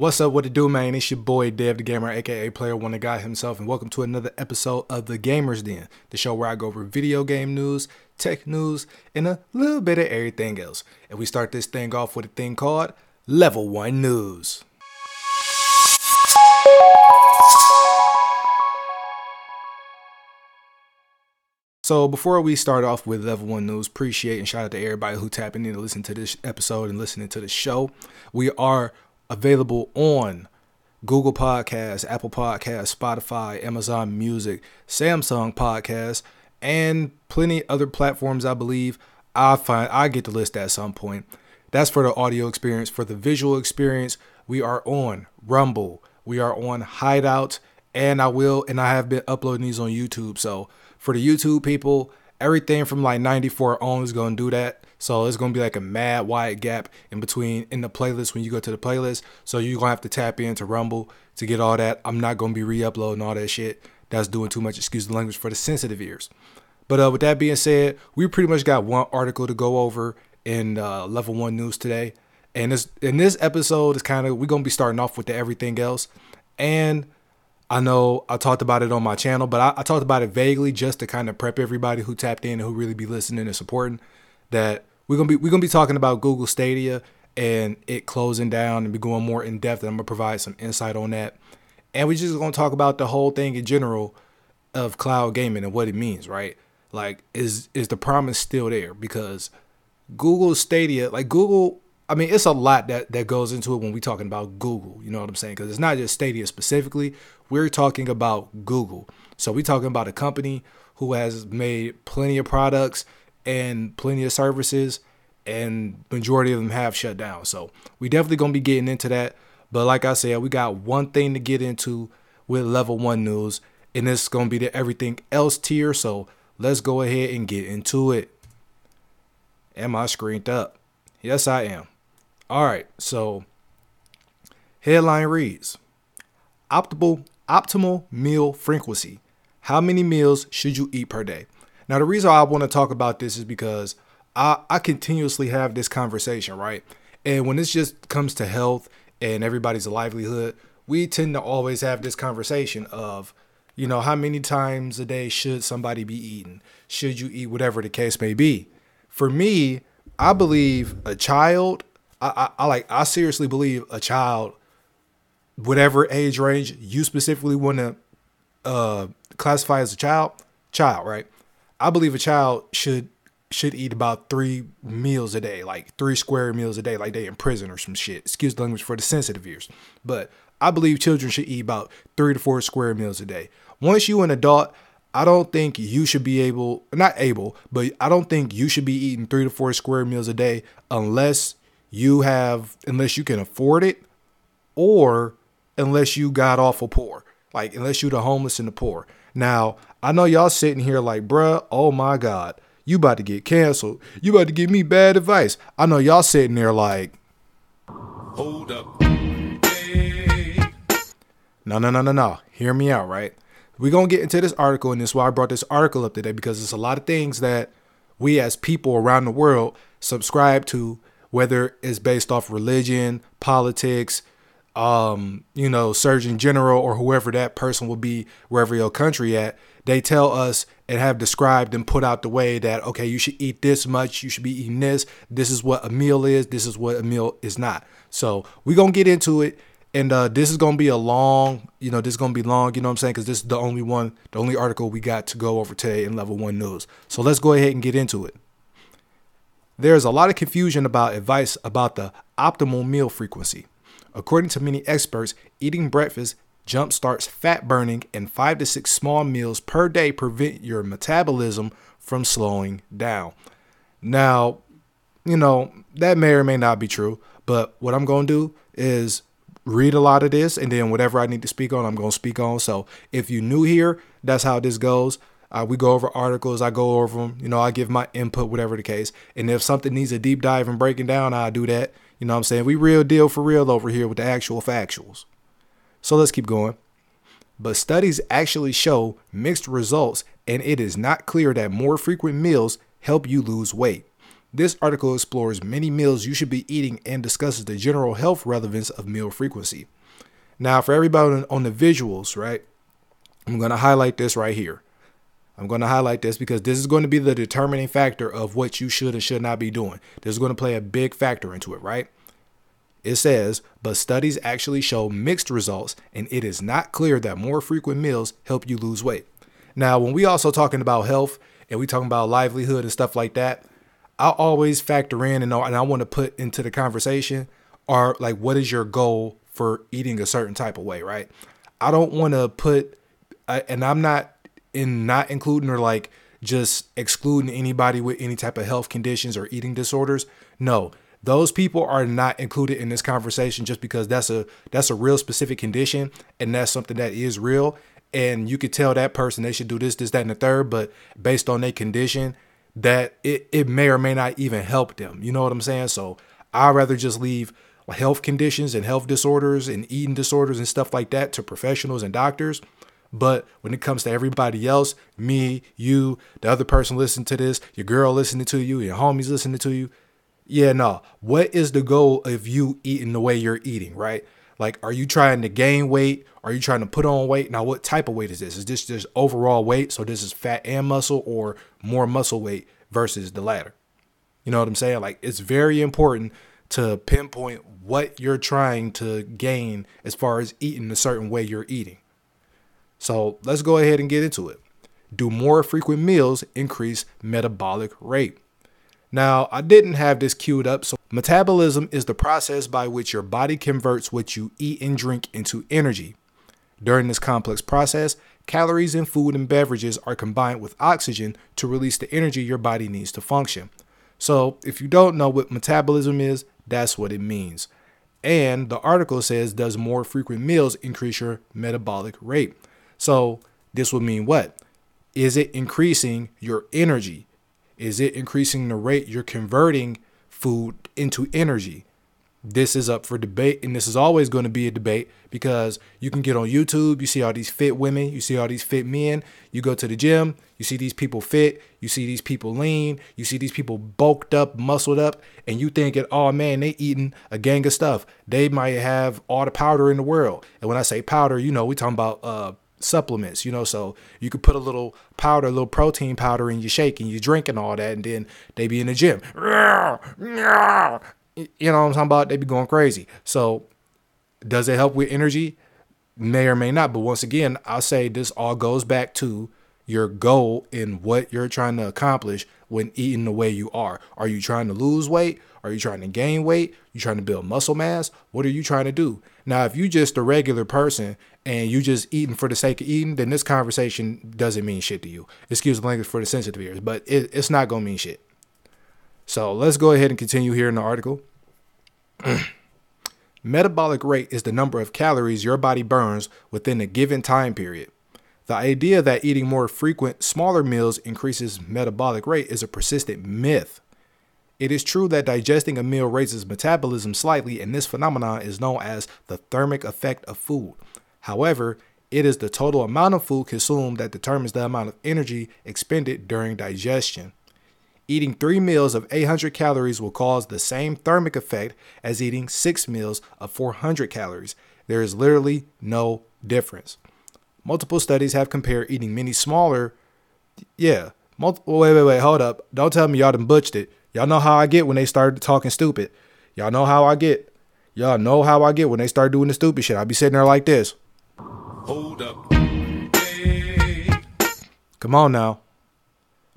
What's up, what it do, man? It's your boy Dev the Gamer, aka Player One, the guy himself, and welcome to another episode of The Gamers Den, the show where I go over video game news, tech news, and a little bit of everything else. And we start this thing off with a thing called Level One News. So before we start off with level one news, appreciate and shout out to everybody who tapping in to listen to this episode and listening to the show. We are available on Google Podcasts, Apple Podcasts, Spotify, Amazon Music, Samsung Podcasts, and plenty other platforms. I believe I find I get the list at some point. That's for the audio experience. For the visual experience, we are on Rumble, we are on Hideout, and I will and I have been uploading these on YouTube. So for the YouTube people, everything from like 94 on is gonna do that. So it's gonna be like a mad wide gap in between in the playlist when you go to the playlist. So you're gonna have to tap into Rumble to get all that. I'm not gonna be re-uploading all that shit. That's doing too much. Excuse the language for the sensitive ears. But uh, with that being said, we pretty much got one article to go over in uh, level one news today. And this in this episode is kind of we're gonna be starting off with the everything else. And I know I talked about it on my channel, but I, I talked about it vaguely just to kind of prep everybody who tapped in and who really be listening and supporting that we're gonna be we're gonna be talking about Google Stadia and it closing down and be going more in depth. And I'm gonna provide some insight on that, and we're just gonna talk about the whole thing in general of cloud gaming and what it means, right? Like, is is the promise still there? Because Google Stadia, like Google, I mean, it's a lot that that goes into it when we talking about Google. You know what I'm saying? Because it's not just Stadia specifically. We're talking about Google. So we're talking about a company who has made plenty of products and plenty of services and majority of them have shut down. So we definitely gonna be getting into that. But like I said, we got one thing to get into with level one news, and it's gonna be the everything else tier. So let's go ahead and get into it. Am I screened up? Yes, I am. All right, so headline reads optimal optimal meal frequency. How many meals should you eat per day? Now, the reason I want to talk about this is because I, I continuously have this conversation, right? And when this just comes to health and everybody's livelihood, we tend to always have this conversation of, you know, how many times a day should somebody be eating? Should you eat whatever the case may be? For me, I believe a child, I, I, I like, I seriously believe a child, whatever age range you specifically want to uh, classify as a child, child, right? I believe a child should should eat about three meals a day, like three square meals a day, like they in prison or some shit. Excuse the language for the sensitive ears. But I believe children should eat about three to four square meals a day. Once you an adult, I don't think you should be able, not able, but I don't think you should be eating three to four square meals a day unless you have, unless you can afford it or unless you got awful poor. Like, unless you the homeless and the poor. Now, I know y'all sitting here like, bruh, oh my God, you about to get canceled. You about to give me bad advice. I know y'all sitting there like, hold up. Hey. No, no, no, no, no. Hear me out, right? We're going to get into this article, and this is why I brought this article up today because there's a lot of things that we as people around the world subscribe to, whether it's based off religion, politics, um, you know, Surgeon General or whoever that person will be, wherever your country at, they tell us and have described and put out the way that okay, you should eat this much, you should be eating this. This is what a meal is. This is what a meal is not. So we're gonna get into it, and uh, this is gonna be a long, you know, this is gonna be long. You know what I'm saying? Because this is the only one, the only article we got to go over today in Level One News. So let's go ahead and get into it. There's a lot of confusion about advice about the optimal meal frequency. According to many experts, eating breakfast jumpstarts fat burning, and five to six small meals per day prevent your metabolism from slowing down. Now, you know, that may or may not be true, but what I'm going to do is read a lot of this, and then whatever I need to speak on, I'm going to speak on. So if you're new here, that's how this goes. Uh, we go over articles, I go over them, you know, I give my input, whatever the case. And if something needs a deep dive and breaking down, I do that. You know what I'm saying? We real deal for real over here with the actual factuals. So let's keep going. But studies actually show mixed results, and it is not clear that more frequent meals help you lose weight. This article explores many meals you should be eating and discusses the general health relevance of meal frequency. Now, for everybody on the visuals, right, I'm going to highlight this right here. I'm going to highlight this because this is going to be the determining factor of what you should and should not be doing. This is going to play a big factor into it, right? It says, but studies actually show mixed results, and it is not clear that more frequent meals help you lose weight. Now, when we also talking about health and we talking about livelihood and stuff like that, I always factor in and, and I want to put into the conversation are like, what is your goal for eating a certain type of way, right? I don't want to put, and I'm not in not including or like just excluding anybody with any type of health conditions or eating disorders. No, those people are not included in this conversation just because that's a that's a real specific condition and that's something that is real. And you could tell that person they should do this this that and the third but based on their condition that it, it may or may not even help them. You know what i'm saying? So i'd rather just leave health conditions and health disorders and eating disorders and stuff like that to professionals and doctors but when it comes to everybody else, me, you, the other person listening to this, your girl listening to you, your homies listening to you, yeah, no. What is the goal of you eating the way you're eating, right? Like, are you trying to gain weight? Are you trying to put on weight? Now, what type of weight is this? Is this just overall weight? So this is fat and muscle or more muscle weight versus the latter? You know what I'm saying? Like, it's very important to pinpoint what you're trying to gain as far as eating a certain way you're eating. So let's go ahead and get into it. Do more frequent meals increase metabolic rate? Now, I didn't have this queued up. So, metabolism is the process by which your body converts what you eat and drink into energy. During this complex process, calories in food and beverages are combined with oxygen to release the energy your body needs to function. So, if you don't know what metabolism is, that's what it means. And the article says, Does more frequent meals increase your metabolic rate? So, this would mean what? Is it increasing your energy? Is it increasing the rate you're converting food into energy? This is up for debate, and this is always going to be a debate because you can get on YouTube, you see all these fit women, you see all these fit men, you go to the gym, you see these people fit, you see these people lean, you see these people bulked up, muscled up, and you thinking, oh man, they eating a gang of stuff. They might have all the powder in the world. And when I say powder, you know, we talking about uh supplements, you know. So you could put a little powder, a little protein powder in your shake and you drink and all that, and then they be in the gym. You know what I'm talking about? They be going crazy. So does it help with energy? May or may not. But once again, I'll say this all goes back to your goal and what you're trying to accomplish when eating the way you are. Are you trying to lose weight? Are you trying to gain weight? You trying to build muscle mass? What are you trying to do? Now, if you just a regular person and you just eating for the sake of eating, then this conversation doesn't mean shit to you. Excuse the language for the sensitive ears, but it, it's not gonna mean shit. So let's go ahead and continue here in the article. Metabolic rate is the number of calories your body burns within a given time period. The idea that eating more frequent, smaller meals increases metabolic rate is a persistent myth. It is true that digesting a meal raises metabolism slightly, and this phenomenon is known as the thermic effect of food. However, it is the total amount of food consumed that determines the amount of energy expended during digestion. Eating three meals of 800 calories will cause the same thermic effect as eating six meals of 400 calories. There is literally no difference. Multiple studies have compared eating many smaller, yeah, multiple, wait, wait, wait, hold up. Don't tell me y'all done butched it. Y'all know how I get when they start talking stupid. Y'all know how I get. Y'all know how I get when they start doing the stupid shit. I be sitting there like this. Hold up. Hey. Come on now.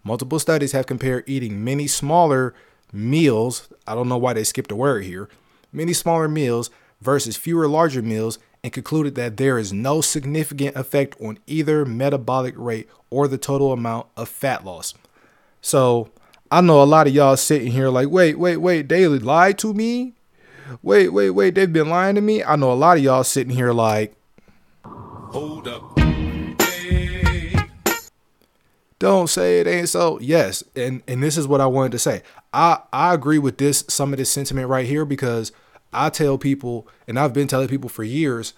Multiple studies have compared eating many smaller meals. I don't know why they skipped a word here. Many smaller meals versus fewer larger meals and concluded that there is no significant effect on either metabolic rate or the total amount of fat loss. So, I know a lot of y'all sitting here like, wait, wait, wait, they lied to me? Wait, wait, wait, they've been lying to me? I know a lot of y'all sitting here like, hold up. Hey. Don't say it ain't so. Yes, and and this is what I wanted to say. I I agree with this some of this sentiment right here because I tell people, and I've been telling people for years,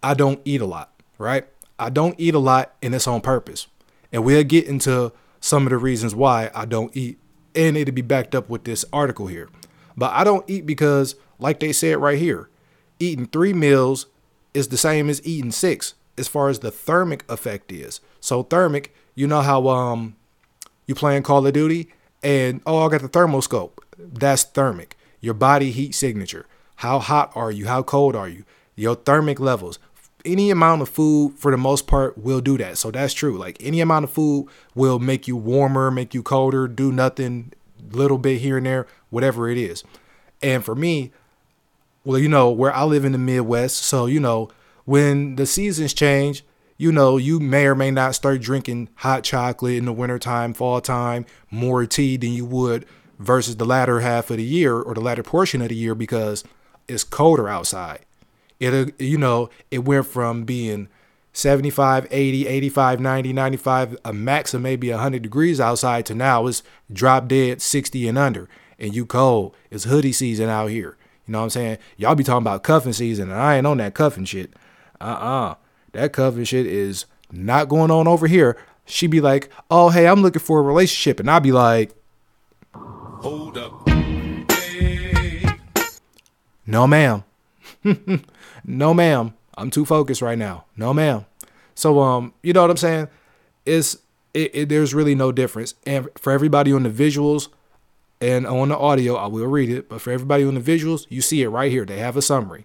I don't eat a lot, right? I don't eat a lot, and it's on purpose. And we'll get into some of the reasons why I don't eat and it'd be backed up with this article here. But I don't eat because, like they said right here, eating three meals is the same as eating six as far as the thermic effect is. So thermic, you know how um you playing Call of Duty and oh I got the thermoscope. That's thermic. Your body heat signature. How hot are you? How cold are you? Your thermic levels. Any amount of food for the most part will do that. So that's true. Like any amount of food will make you warmer, make you colder, do nothing, little bit here and there, whatever it is. And for me, well, you know, where I live in the Midwest, so you know, when the seasons change, you know, you may or may not start drinking hot chocolate in the wintertime, fall time, more tea than you would versus the latter half of the year or the latter portion of the year because it's colder outside. It, you know, it went from being 75, 80, 85, 90, 95, a max of maybe 100 degrees outside to now it's drop dead 60 and under. And you cold. It's hoodie season out here. You know what I'm saying? Y'all be talking about cuffing season, and I ain't on that cuffing shit. Uh uh-uh. uh That cuffing shit is not going on over here. She be like, oh, hey, I'm looking for a relationship. And I'll be like, hold up. Hey. No, ma'am. no, ma'am. I'm too focused right now. No, ma'am. So, um, you know what I'm saying? It's it, it, there's really no difference. And for everybody on the visuals, and on the audio, I will read it, but for everybody on the visuals, you see it right here. They have a summary.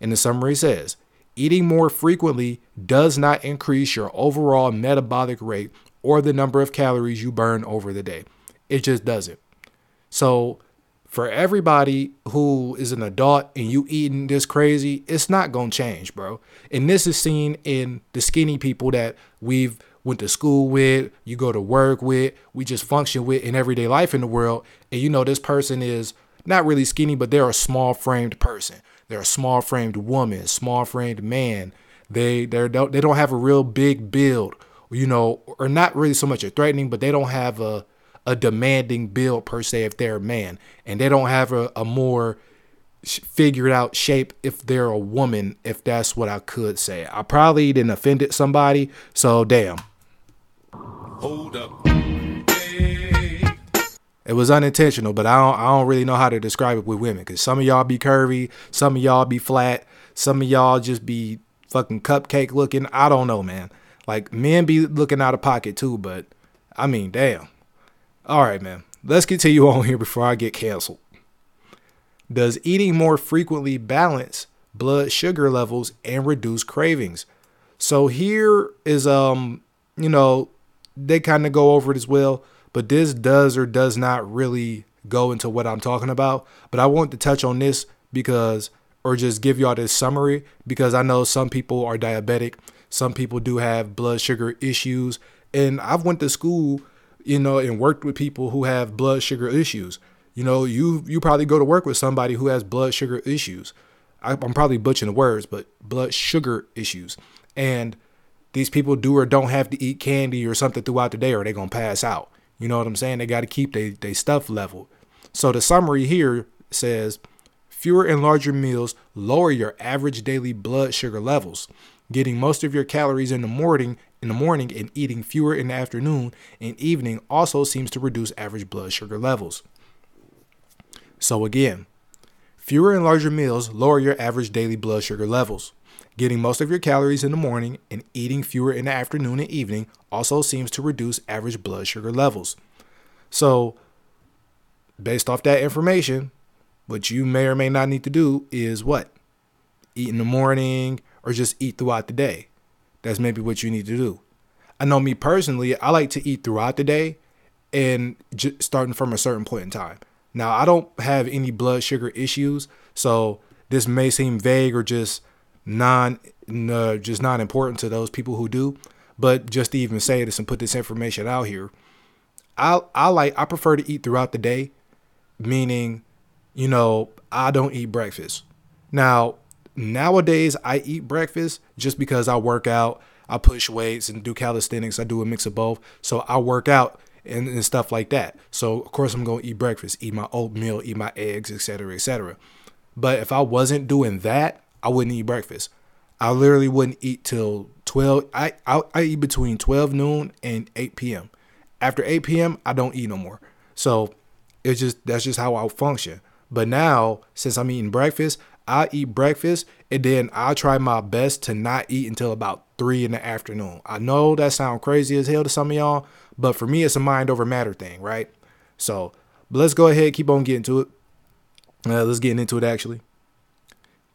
And the summary says eating more frequently does not increase your overall metabolic rate or the number of calories you burn over the day. It just doesn't. So, for everybody who is an adult and you eating this crazy, it's not to change, bro. And this is seen in the skinny people that we've went to school with, you go to work with, we just function with in everyday life in the world. And you know, this person is not really skinny, but they're a small framed person. They're a small framed woman, small framed man. They they don't they don't have a real big build, you know, or not really so much a threatening, but they don't have a a demanding build per se if they're a man, and they don't have a, a more figured out shape if they're a woman, if that's what I could say. I probably didn't offended somebody, so damn. Hold up. It was unintentional, but I don't I don't really know how to describe it with women cuz some of y'all be curvy, some of y'all be flat, some of y'all just be fucking cupcake looking. I don't know, man. Like men be looking out of pocket too, but I mean, damn. All right, man. Let's continue on here before I get canceled. Does eating more frequently balance blood sugar levels and reduce cravings? So here is um, you know, they kind of go over it as well, but this does or does not really go into what I'm talking about. But I want to touch on this because, or just give y'all this summary because I know some people are diabetic, some people do have blood sugar issues, and I've went to school, you know, and worked with people who have blood sugar issues. You know, you you probably go to work with somebody who has blood sugar issues. I, I'm probably butchering the words, but blood sugar issues, and these people do or don't have to eat candy or something throughout the day or they're to pass out. You know what I'm saying? They got to keep their they stuff level. So the summary here says fewer and larger meals lower your average daily blood sugar levels. Getting most of your calories in the morning in the morning and eating fewer in the afternoon and evening also seems to reduce average blood sugar levels. So again, fewer and larger meals lower your average daily blood sugar levels. Getting most of your calories in the morning and eating fewer in the afternoon and evening also seems to reduce average blood sugar levels. So, based off that information, what you may or may not need to do is what? Eat in the morning or just eat throughout the day. That's maybe what you need to do. I know me personally, I like to eat throughout the day and j- starting from a certain point in time. Now, I don't have any blood sugar issues, so this may seem vague or just non uh, just not important to those people who do. But just to even say this and put this information out here, I I like I prefer to eat throughout the day, meaning, you know, I don't eat breakfast. Now, nowadays I eat breakfast just because I work out, I push weights and do calisthenics. I do a mix of both. So I work out and, and stuff like that. So of course I'm gonna eat breakfast, eat my oatmeal, eat my eggs, etc., etc. But if I wasn't doing that, I wouldn't eat breakfast. I literally wouldn't eat till 12. I, I, I eat between 12 noon and 8 p.m. After 8 p.m., I don't eat no more. So it's just that's just how I function. But now, since I'm eating breakfast, I eat breakfast and then I try my best to not eat until about three in the afternoon. I know that sounds crazy as hell to some of y'all, but for me, it's a mind over matter thing, right? So, let's go ahead, keep on getting to it. Uh, let's get into it actually.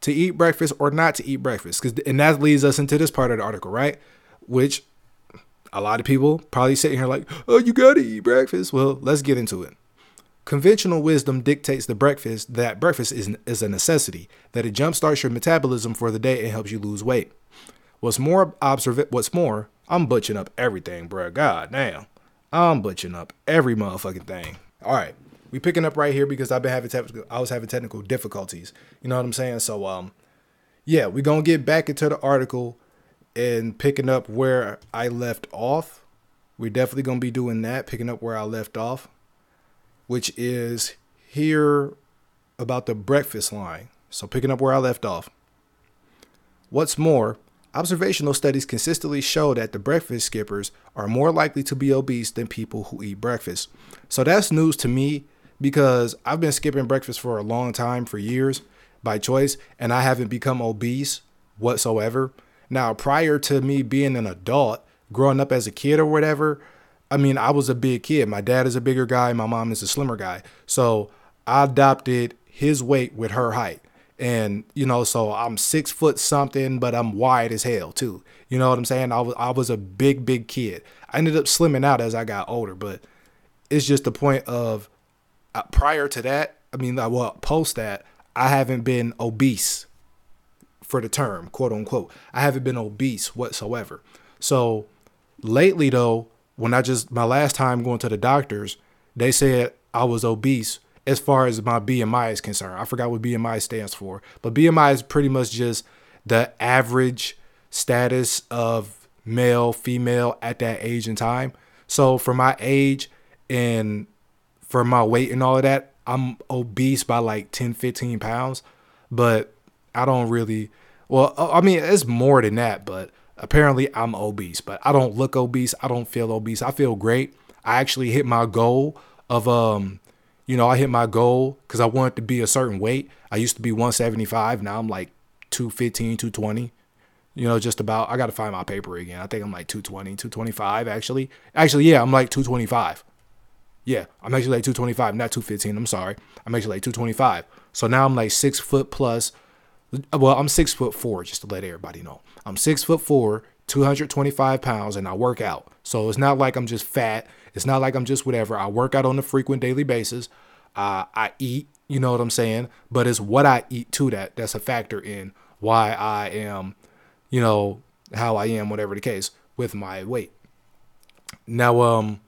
To eat breakfast or not to eat breakfast, because and that leads us into this part of the article, right? Which a lot of people probably sitting here like, oh, you gotta eat breakfast. Well, let's get into it. Conventional wisdom dictates the breakfast that breakfast is, is a necessity, that it jumpstarts your metabolism for the day and helps you lose weight. What's more observe what's more, I'm butching up everything, bro. God damn. I'm butching up every motherfucking thing. All right. We picking up right here because I've been having technical I was having technical difficulties. You know what I'm saying? So um yeah, we're gonna get back into the article and picking up where I left off. We're definitely gonna be doing that, picking up where I left off which is here about the breakfast line. So, picking up where I left off. What's more, observational studies consistently show that the breakfast skippers are more likely to be obese than people who eat breakfast. So, that's news to me because I've been skipping breakfast for a long time, for years, by choice, and I haven't become obese whatsoever. Now, prior to me being an adult, growing up as a kid or whatever, I mean, I was a big kid. My dad is a bigger guy, my mom is a slimmer guy. So I adopted his weight with her height. And, you know, so I'm six foot something, but I'm wide as hell too. You know what I'm saying? I was I was a big, big kid. I ended up slimming out as I got older, but it's just the point of uh, prior to that, I mean, well, post that, I haven't been obese for the term, quote unquote. I haven't been obese whatsoever. So lately though, when I just my last time going to the doctors, they said I was obese as far as my BMI is concerned. I forgot what BMI stands for, but BMI is pretty much just the average status of male, female at that age and time. So for my age and for my weight and all of that, I'm obese by like 10, 15 pounds, but I don't really, well, I mean, it's more than that, but apparently I'm obese, but I don't look obese. I don't feel obese. I feel great. I actually hit my goal of um you know, I hit my goal cuz I wanted to be a certain weight. I used to be 175, now I'm like 215, 220. You know, just about I got to find my paper again. I think I'm like 220, 225 actually. Actually, yeah, I'm like 225. Yeah, I'm actually like 225, not 215. I'm sorry. I'm actually like 225. So now I'm like six foot plus. Well, I'm six foot four, just to let everybody know. I'm six foot four, 225 pounds, and I work out. So it's not like I'm just fat. It's not like I'm just whatever. I work out on a frequent daily basis. Uh, I eat, you know what I'm saying? But it's what I eat to that that's a factor in why I am, you know, how I am, whatever the case, with my weight. Now, um,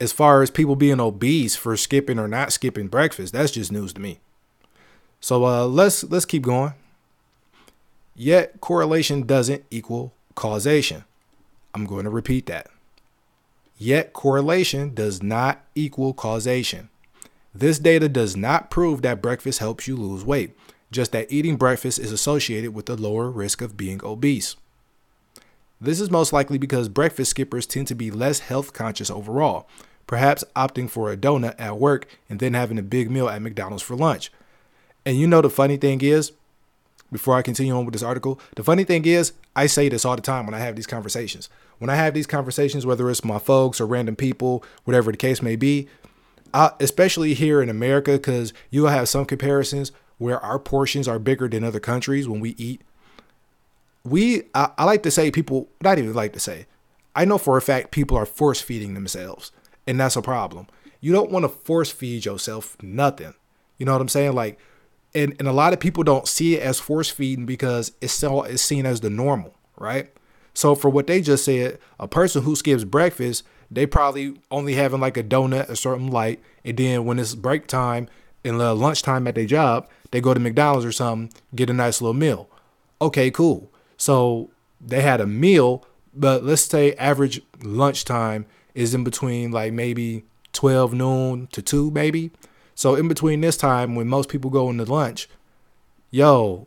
as far as people being obese for skipping or not skipping breakfast, that's just news to me. So uh, let's let's keep going. Yet correlation doesn't equal causation. I'm going to repeat that. Yet correlation does not equal causation. This data does not prove that breakfast helps you lose weight, just that eating breakfast is associated with a lower risk of being obese. This is most likely because breakfast skippers tend to be less health conscious overall, perhaps opting for a donut at work and then having a big meal at McDonald's for lunch. And you know the funny thing is, before I continue on with this article, the funny thing is, I say this all the time when I have these conversations. When I have these conversations, whether it's my folks or random people, whatever the case may be, especially here in America, because you'll have some comparisons where our portions are bigger than other countries when we eat. We, I, I like to say, people, not even like to say, I know for a fact people are force feeding themselves, and that's a problem. You don't want to force feed yourself nothing. You know what I'm saying? Like, and, and a lot of people don't see it as force feeding because it's so it's seen as the normal, right? So for what they just said, a person who skips breakfast, they probably only having like a donut or something light, and then when it's break time and lunchtime at their job, they go to McDonald's or something, get a nice little meal. Okay, cool. So they had a meal, but let's say average lunchtime is in between like maybe 12 noon to 2 maybe so in between this time, when most people go into lunch, yo,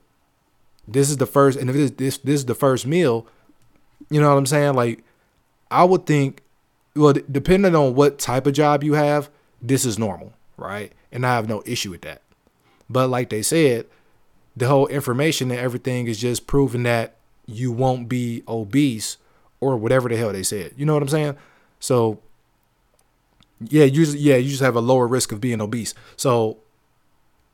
this is the first, and if this this this is the first meal, you know what I'm saying? Like, I would think, well, depending on what type of job you have, this is normal, right? And I have no issue with that. But like they said, the whole information and everything is just proving that you won't be obese or whatever the hell they said. You know what I'm saying? So yeah, you just, yeah, you just have a lower risk of being obese. So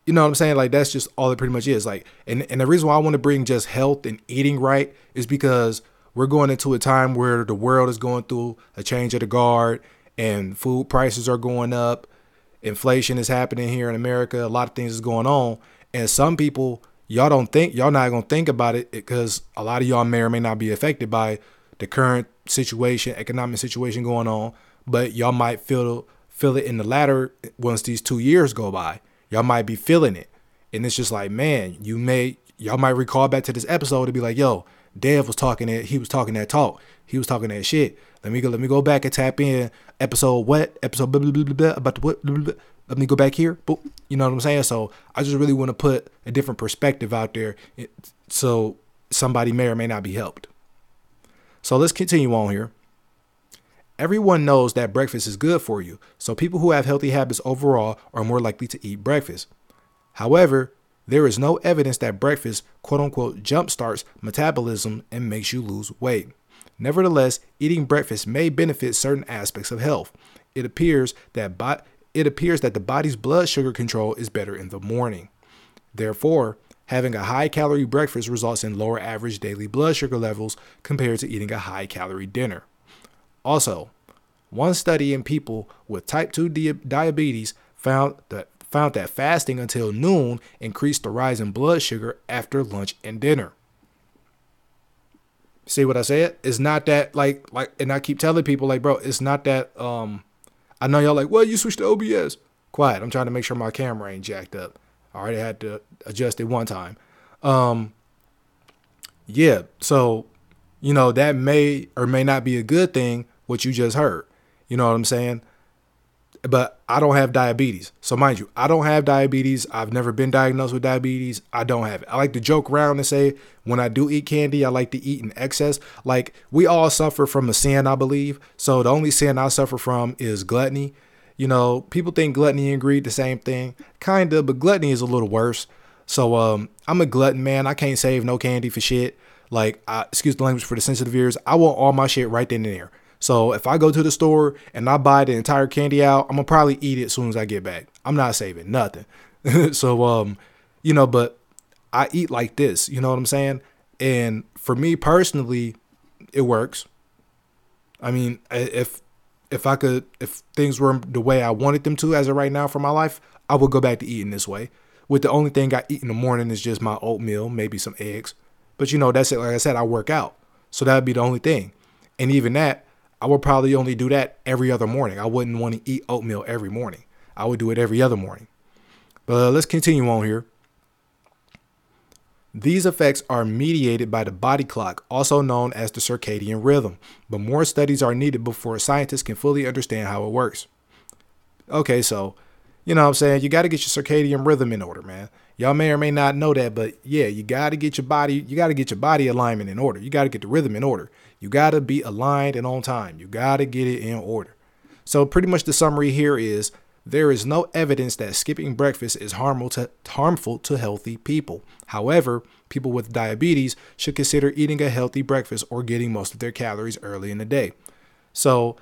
you know what I'm saying? Like that's just all it pretty much is. Like and, and the reason why I want to bring just health and eating right is because we're going into a time where the world is going through a change of the guard and food prices are going up. Inflation is happening here in America. A lot of things is going on. And some people, y'all don't think, y'all not to think about it because a lot of y'all may or may not be affected by the current situation, economic situation going on. But y'all might feel feel it in the latter once these two years go by. Y'all might be feeling it. And it's just like, man, you may, y'all might recall back to this episode to be like, yo, Dev was talking that he was talking that talk. He was talking that shit. Let me go. Let me go back and tap in episode what episode blah, blah, blah, blah, about the what. Blah, blah, blah. Let me go back here. You know what I'm saying? So I just really want to put a different perspective out there, so somebody may or may not be helped. So let's continue on here. Everyone knows that breakfast is good for you, so people who have healthy habits overall are more likely to eat breakfast. However, there is no evidence that breakfast, quote unquote, jumpstarts metabolism and makes you lose weight. Nevertheless, eating breakfast may benefit certain aspects of health. It appears that bo- it appears that the body's blood sugar control is better in the morning. Therefore, having a high calorie breakfast results in lower average daily blood sugar levels compared to eating a high calorie dinner. Also, one study in people with type 2 di- diabetes found that found that fasting until noon increased the rise in blood sugar after lunch and dinner. See what I said? It's not that like like and I keep telling people like bro, it's not that um I know y'all like, well, you switched to OBS. Quiet. I'm trying to make sure my camera ain't jacked up. I already had to adjust it one time. Um yeah, so you know, that may or may not be a good thing what you just heard. You know what I'm saying? but I don't have diabetes. So mind you, I don't have diabetes. I've never been diagnosed with diabetes. I don't have it. I like to joke around and say when I do eat candy, I like to eat in excess. Like we all suffer from a sin, I believe. So the only sin I suffer from is gluttony. You know, people think gluttony and greed the same thing, kinda, but gluttony is a little worse. So um, I'm a glutton, man. I can't save no candy for shit. Like, I, excuse the language for the sensitive ears. I want all my shit right then and there. So if I go to the store and I buy the entire candy out, I'm gonna probably eat it as soon as I get back. I'm not saving nothing. so um, you know, but I eat like this, you know what I'm saying? And for me personally, it works. I mean, if if I could if things were the way I wanted them to as of right now for my life, I would go back to eating this way. With the only thing I eat in the morning is just my oatmeal, maybe some eggs. But you know, that's it. Like I said, I work out. So that'd be the only thing. And even that, I would probably only do that every other morning. I wouldn't want to eat oatmeal every morning. I would do it every other morning. But uh, let's continue on here. These effects are mediated by the body clock, also known as the circadian rhythm, but more studies are needed before scientists can fully understand how it works. Okay, so, you know what I'm saying? You got to get your circadian rhythm in order, man. Y'all may or may not know that, but yeah, you got to get your body, you got to get your body alignment in order. You got to get the rhythm in order. You got to be aligned and on time. You got to get it in order. So, pretty much the summary here is there is no evidence that skipping breakfast is harmful to, harmful to healthy people. However, people with diabetes should consider eating a healthy breakfast or getting most of their calories early in the day. So,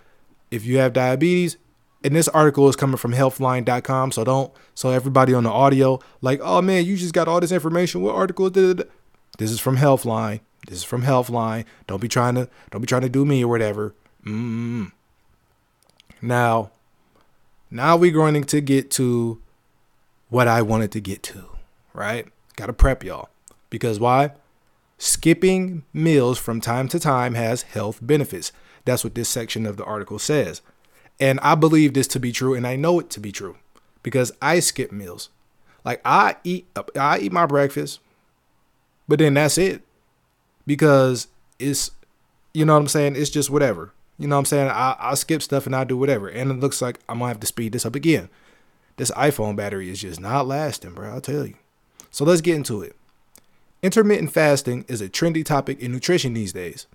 if you have diabetes, and this article is coming from healthline.com, so don't so everybody on the audio like, "Oh man, you just got all this information. What article?" Did? This is from Healthline. This is from Healthline. Don't be trying to don't be trying to do me or whatever. Mm. Now, now we're going to get to what I wanted to get to, right? Got to prep y'all. Because why? Skipping meals from time to time has health benefits. That's what this section of the article says. And I believe this to be true and I know it to be true because I skip meals. Like I eat I eat my breakfast, but then that's it because it's you know what I'm saying? It's just whatever. You know what I'm saying? I, I skip stuff and I do whatever. And it looks like I'm gonna have to speed this up again. This iPhone battery is just not lasting, bro. I'll tell you. So let's get into it. Intermittent fasting is a trendy topic in nutrition these days.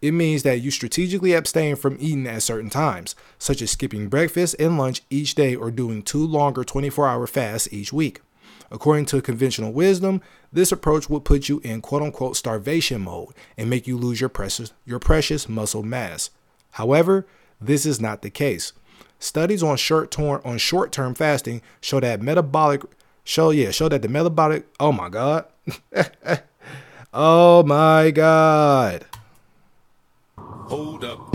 It means that you strategically abstain from eating at certain times, such as skipping breakfast and lunch each day or doing two longer 24 hour fasts each week. According to conventional wisdom, this approach would put you in quote unquote starvation mode and make you lose your precious, your precious muscle mass. However, this is not the case. Studies on short term on short term fasting show that metabolic show yeah show that the metabolic oh my god oh my god hold up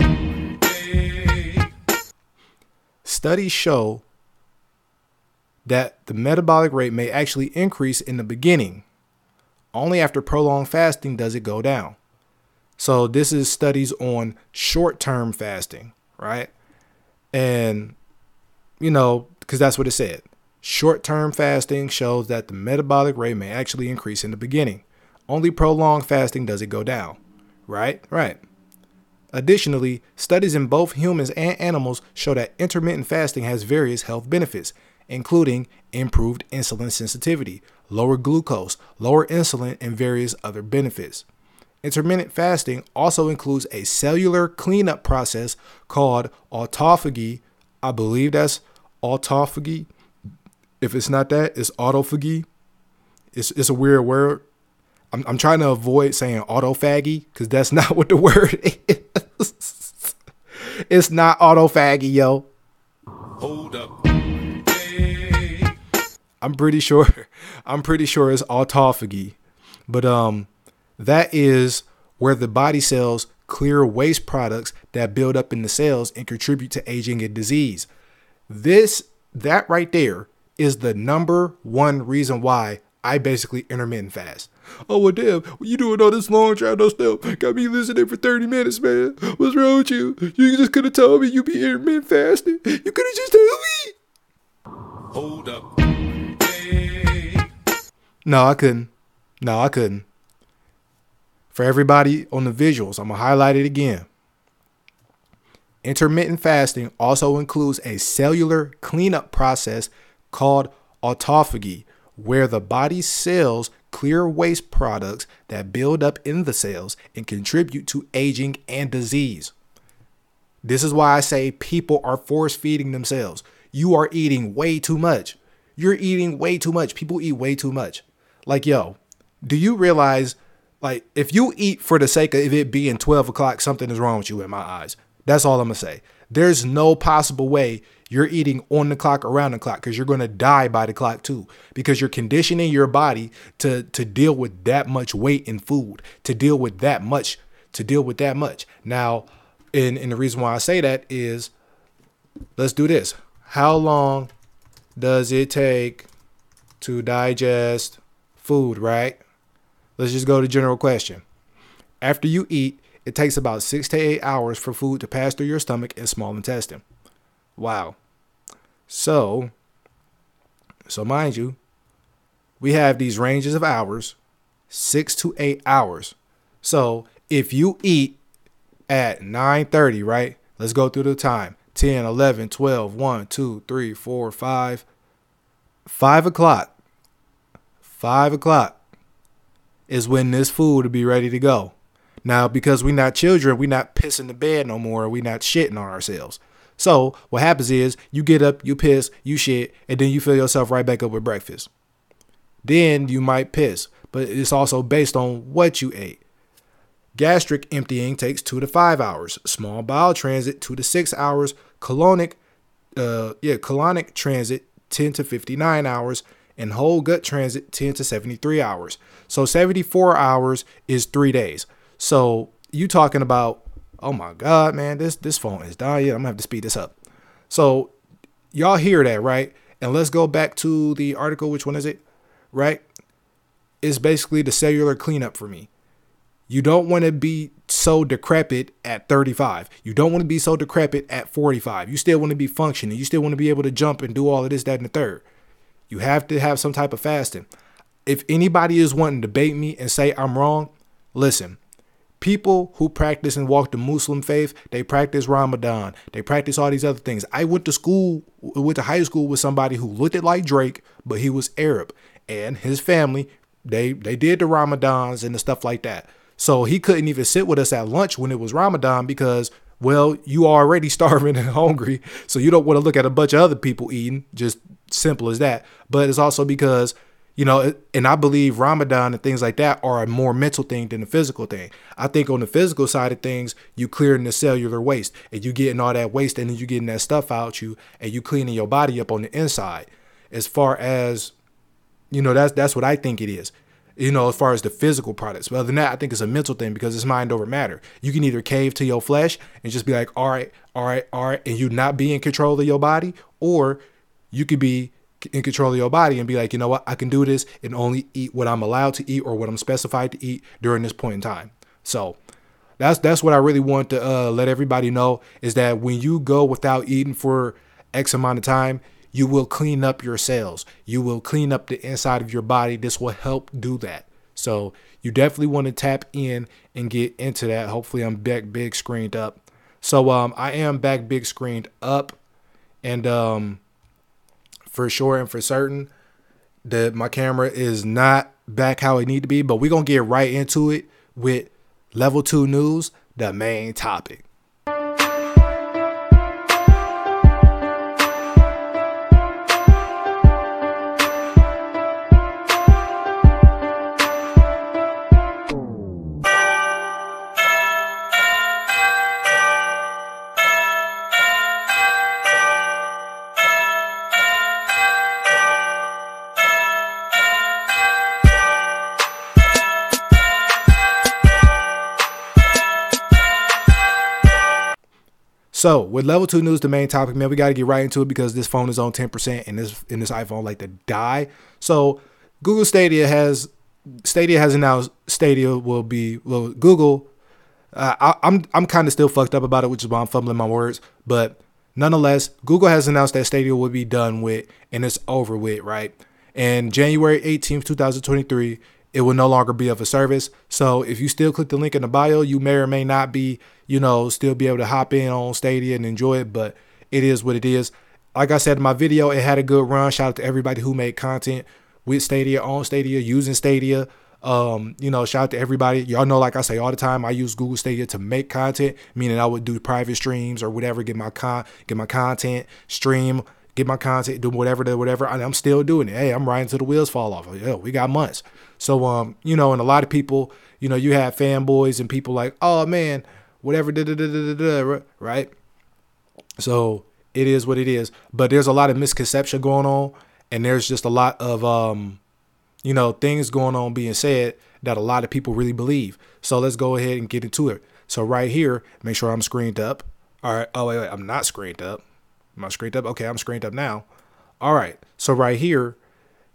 studies show that the metabolic rate may actually increase in the beginning only after prolonged fasting does it go down so this is studies on short term fasting right and, you know, because that's what it said. Short term fasting shows that the metabolic rate may actually increase in the beginning. Only prolonged fasting does it go down. Right? Right. Additionally, studies in both humans and animals show that intermittent fasting has various health benefits, including improved insulin sensitivity, lower glucose, lower insulin, and various other benefits. Intermittent fasting also includes a cellular cleanup process called autophagy. I believe that's autophagy. If it's not that, it's autophagy. It's, it's a weird word. I'm, I'm trying to avoid saying autophagy because that's not what the word is. it's not autophagy, yo. Hold up. I'm pretty sure. I'm pretty sure it's autophagy, but um, that is where the body cells clear waste products that build up in the cells and contribute to aging and disease. This, that right there, is the number one reason why I basically intermittent fast. Oh, well, damn, you doing all this long trial no stuff? Got me listening for 30 minutes, man. What's wrong with you? You just could have told me you be intermittent fasting. You could have just told me. Hold up. No, I couldn't. No, I couldn't for everybody on the visuals, I'm going to highlight it again. Intermittent fasting also includes a cellular cleanup process called autophagy, where the body's cells clear waste products that build up in the cells and contribute to aging and disease. This is why I say people are force feeding themselves. You are eating way too much. You're eating way too much. People eat way too much. Like, yo, do you realize like if you eat for the sake of it being 12 o'clock, something is wrong with you in my eyes. That's all I'm gonna say. There's no possible way you're eating on the clock, around the clock, because you're gonna die by the clock too. Because you're conditioning your body to to deal with that much weight in food, to deal with that much, to deal with that much. Now, and, and the reason why I say that is let's do this. How long does it take to digest food, right? Let's just go to general question. After you eat, it takes about six to eight hours for food to pass through your stomach and small intestine. Wow. So, so mind you, we have these ranges of hours, six to eight hours. So if you eat at 9:30, right? Let's go through the time. 10, 11, 12, 1, 2, 3, 4, 5. 5 o'clock. 5 o'clock is when this food will be ready to go. Now, because we're not children, we're not pissing the bed no more. We're not shitting on ourselves. So what happens is you get up, you piss, you shit, and then you fill yourself right back up with breakfast. Then you might piss, but it's also based on what you ate. Gastric emptying takes two to five hours. Small bowel transit two to six hours. Colonic, uh, yeah, colonic transit 10 to 59 hours and whole gut transit 10 to 73 hours. So 74 hours is three days. So you talking about, oh my God, man, this this phone is dying. I'm gonna have to speed this up. So y'all hear that, right? And let's go back to the article. Which one is it? Right? It's basically the cellular cleanup for me. You don't want to be so decrepit at 35. You don't want to be so decrepit at 45. You still want to be functioning. You still want to be able to jump and do all of this, that, and the third. You have to have some type of fasting. If anybody is wanting to debate me and say I'm wrong, listen. People who practice and walk the Muslim faith, they practice Ramadan. They practice all these other things. I went to school, went to high school with somebody who looked at like Drake, but he was Arab. And his family, they they did the Ramadans and the stuff like that. So he couldn't even sit with us at lunch when it was Ramadan because, well, you are already starving and hungry. So you don't want to look at a bunch of other people eating. Just simple as that. But it's also because you know, and I believe Ramadan and things like that are a more mental thing than a physical thing. I think on the physical side of things, you clearing the cellular waste and you getting all that waste and then you getting that stuff out you and you cleaning your body up on the inside. As far as, you know, that's that's what I think it is. You know, as far as the physical products. But other than that, I think it's a mental thing because it's mind over matter. You can either cave to your flesh and just be like, all right, all right, all right, and you not be in control of your body, or you could be in control of your body and be like, you know what, I can do this and only eat what I'm allowed to eat or what I'm specified to eat during this point in time. So that's that's what I really want to uh, let everybody know is that when you go without eating for X amount of time, you will clean up your cells. You will clean up the inside of your body. This will help do that. So you definitely want to tap in and get into that. Hopefully, I'm back big screened up. So um, I am back big screened up, and um, for sure and for certain that my camera is not back how it need to be, but we're to get right into it with level 2 news, the main topic. So with level two news, the main topic, man, we got to get right into it because this phone is on 10% and this in this iPhone like to die. So Google Stadia has Stadia has announced Stadia will be well Google. Uh, I, I'm I'm kind of still fucked up about it, which is why I'm fumbling my words. But nonetheless, Google has announced that Stadia will be done with and it's over with, right? And January 18th, 2023, it will no longer be of a service. So if you still click the link in the bio, you may or may not be, you know, still be able to hop in on Stadia and enjoy it, but it is what it is. Like I said in my video, it had a good run. Shout out to everybody who made content with Stadia, on Stadia, using Stadia. Um, you know, shout out to everybody. Y'all know, like I say all the time, I use Google Stadia to make content, meaning I would do private streams or whatever, get my con get my content, stream, get my content, do whatever, whatever. I'm still doing it. Hey, I'm riding till the wheels fall off. Yeah, we got months. So um, you know, and a lot of people, you know, you have fanboys and people like, oh man, whatever, da, da, da, right? So it is what it is. But there's a lot of misconception going on, and there's just a lot of um, you know, things going on being said that a lot of people really believe. So let's go ahead and get into it. So right here, make sure I'm screened up. All right. Oh wait, wait, I'm not screened up. Am I screened up? Okay, I'm screened up now. All right. So right here,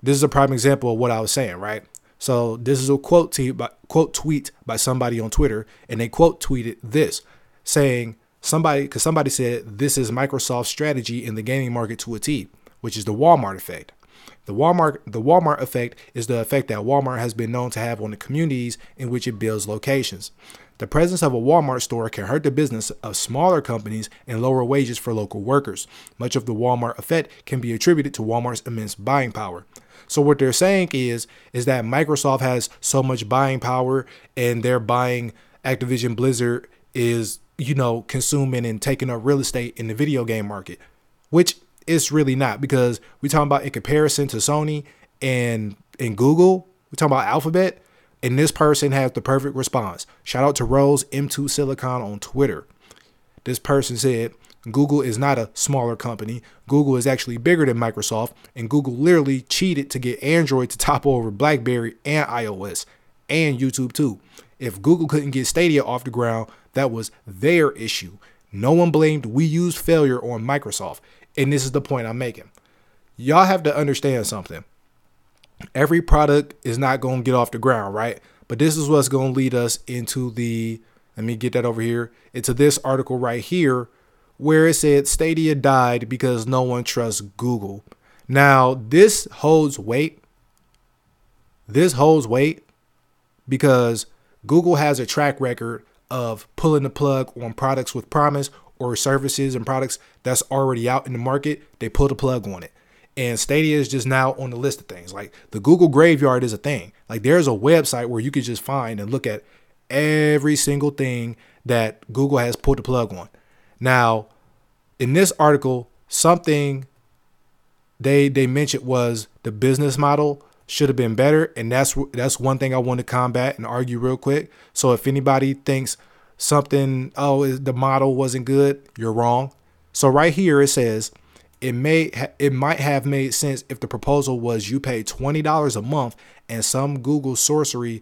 this is a prime example of what I was saying, right? So this is a quote to, by, quote tweet by somebody on Twitter, and they quote tweeted this, saying somebody because somebody said this is Microsoft's strategy in the gaming market to a T, which is the Walmart effect. The Walmart the Walmart effect is the effect that Walmart has been known to have on the communities in which it builds locations. The presence of a Walmart store can hurt the business of smaller companies and lower wages for local workers. Much of the Walmart effect can be attributed to Walmart's immense buying power. So what they're saying is is that Microsoft has so much buying power and they're buying Activision Blizzard is, you know, consuming and taking up real estate in the video game market, which it's really not because we're talking about in comparison to Sony and and Google, we're talking about Alphabet, and this person has the perfect response. Shout out to Rose M2 Silicon on Twitter. This person said, Google is not a smaller company. Google is actually bigger than Microsoft, and Google literally cheated to get Android to topple over BlackBerry and iOS and YouTube too. If Google couldn't get Stadia off the ground, that was their issue. No one blamed Wii U's failure on Microsoft. And this is the point I'm making. Y'all have to understand something. Every product is not going to get off the ground, right? But this is what's going to lead us into the, let me get that over here, into this article right here where it said Stadia died because no one trusts Google. Now, this holds weight. This holds weight because Google has a track record of pulling the plug on products with promise or services and products that's already out in the market. They pull the plug on it. And Stadia is just now on the list of things. Like the Google Graveyard is a thing. Like there's a website where you could just find and look at every single thing that Google has pulled the plug on. Now, in this article, something they they mentioned was the business model should have been better, and that's that's one thing I want to combat and argue real quick. So if anybody thinks something, oh, the model wasn't good, you're wrong. So right here it says it may it might have made sense if the proposal was you pay twenty dollars a month and some Google sorcery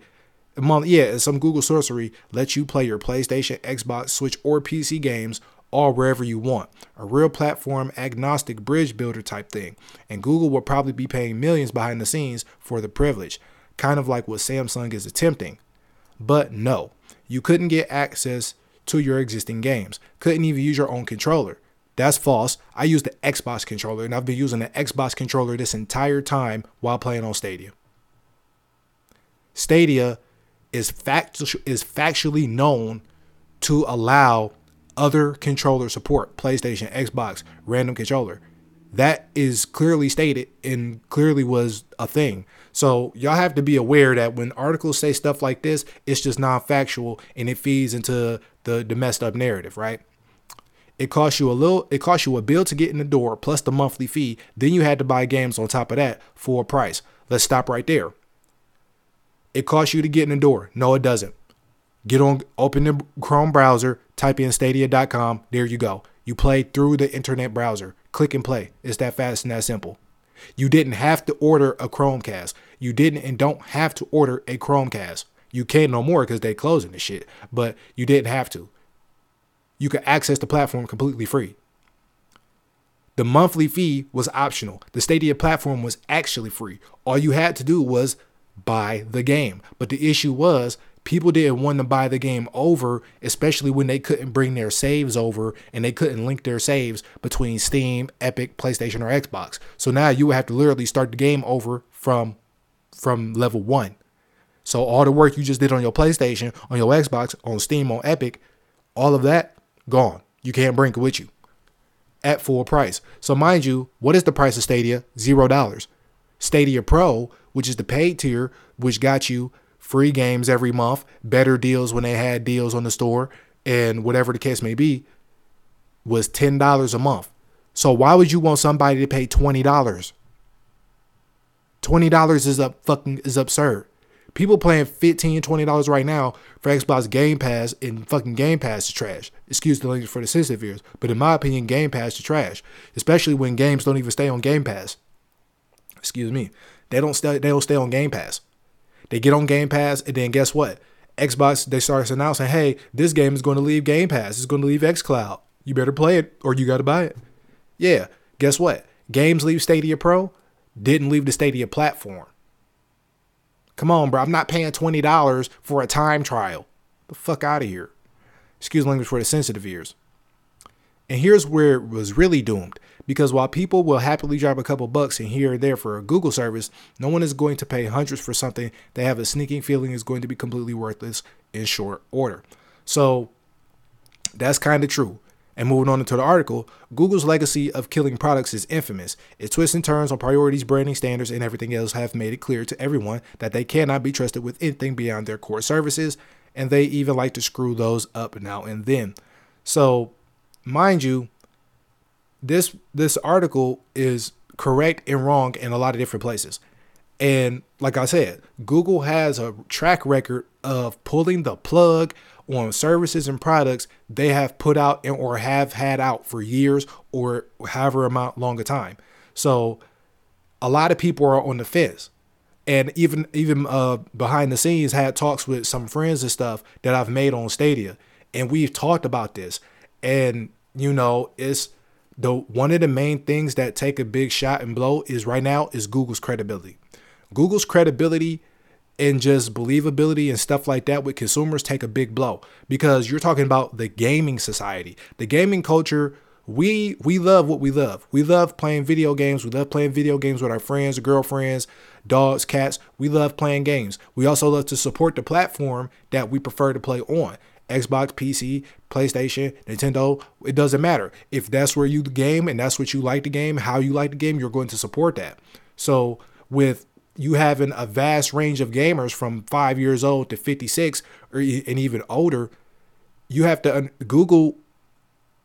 month yeah some Google sorcery lets you play your PlayStation, Xbox, Switch, or PC games all wherever you want. A real platform agnostic bridge builder type thing. And Google will probably be paying millions behind the scenes for the privilege, kind of like what Samsung is attempting. But no, you couldn't get access to your existing games. Couldn't even use your own controller. That's false. I use the Xbox controller and I've been using the Xbox controller this entire time while playing on Stadia. Stadia is fact is factually known to allow other controller support PlayStation, Xbox, random controller. That is clearly stated and clearly was a thing. So y'all have to be aware that when articles say stuff like this, it's just non-factual and it feeds into the, the messed up narrative, right? It costs you a little it costs you a bill to get in the door plus the monthly fee. Then you had to buy games on top of that for a price. Let's stop right there. It costs you to get in the door. No, it doesn't. Get on, open the Chrome browser, type in stadia.com. There you go. You play through the internet browser. Click and play. It's that fast and that simple. You didn't have to order a Chromecast. You didn't and don't have to order a Chromecast. You can't no more because they closing the shit. But you didn't have to. You could access the platform completely free. The monthly fee was optional. The Stadia platform was actually free. All you had to do was buy the game. But the issue was people didn't want to buy the game over, especially when they couldn't bring their saves over and they couldn't link their saves between Steam, Epic, PlayStation, or Xbox. So now you would have to literally start the game over from from level one. So all the work you just did on your PlayStation, on your Xbox, on Steam, on Epic, all of that gone. You can't bring it with you at full price. So mind you, what is the price of Stadia? Zero dollars. Stadia Pro, which is the paid tier, which got you free games every month, better deals when they had deals on the store, and whatever the case may be, was $10 a month. So why would you want somebody to pay $20? $20 is up fucking is absurd. People playing $15, $20 right now for Xbox Game Pass and fucking Game Pass is trash. Excuse the language for the sensitive ears, but in my opinion, Game Pass is trash. Especially when games don't even stay on Game Pass. Excuse me. They don't stay they don't stay on Game Pass. They get on Game Pass, and then guess what? Xbox they start announcing, hey, this game is going to leave Game Pass. It's going to leave XCloud. You better play it or you got to buy it. Yeah, guess what? Games leave Stadia Pro, didn't leave the Stadia platform. Come on, bro. I'm not paying $20 for a time trial. The fuck out of here. Excuse language for the sensitive ears. And here's where it was really doomed. Because while people will happily drop a couple bucks in here or there for a Google service, no one is going to pay hundreds for something they have a sneaking feeling is going to be completely worthless in short order. So that's kind of true. And moving on into the article, Google's legacy of killing products is infamous. Its twists and turns on priorities, branding standards, and everything else have made it clear to everyone that they cannot be trusted with anything beyond their core services, and they even like to screw those up now and then. So, mind you, this this article is correct and wrong in a lot of different places. And like I said, Google has a track record of pulling the plug on services and products they have put out and or have had out for years or however amount longer time. So a lot of people are on the fence. And even even uh, behind the scenes had talks with some friends and stuff that I've made on Stadia. And we've talked about this. And you know, it's the one of the main things that take a big shot and blow is right now is Google's credibility. Google's credibility and just believability and stuff like that with consumers take a big blow because you're talking about the gaming society, the gaming culture. We we love what we love. We love playing video games. We love playing video games with our friends, girlfriends, dogs, cats. We love playing games. We also love to support the platform that we prefer to play on. Xbox, PC, PlayStation, Nintendo, it doesn't matter. If that's where you game and that's what you like the game, how you like the game, you're going to support that. So with you having a vast range of gamers from five years old to 56 or and even older, you have to Google.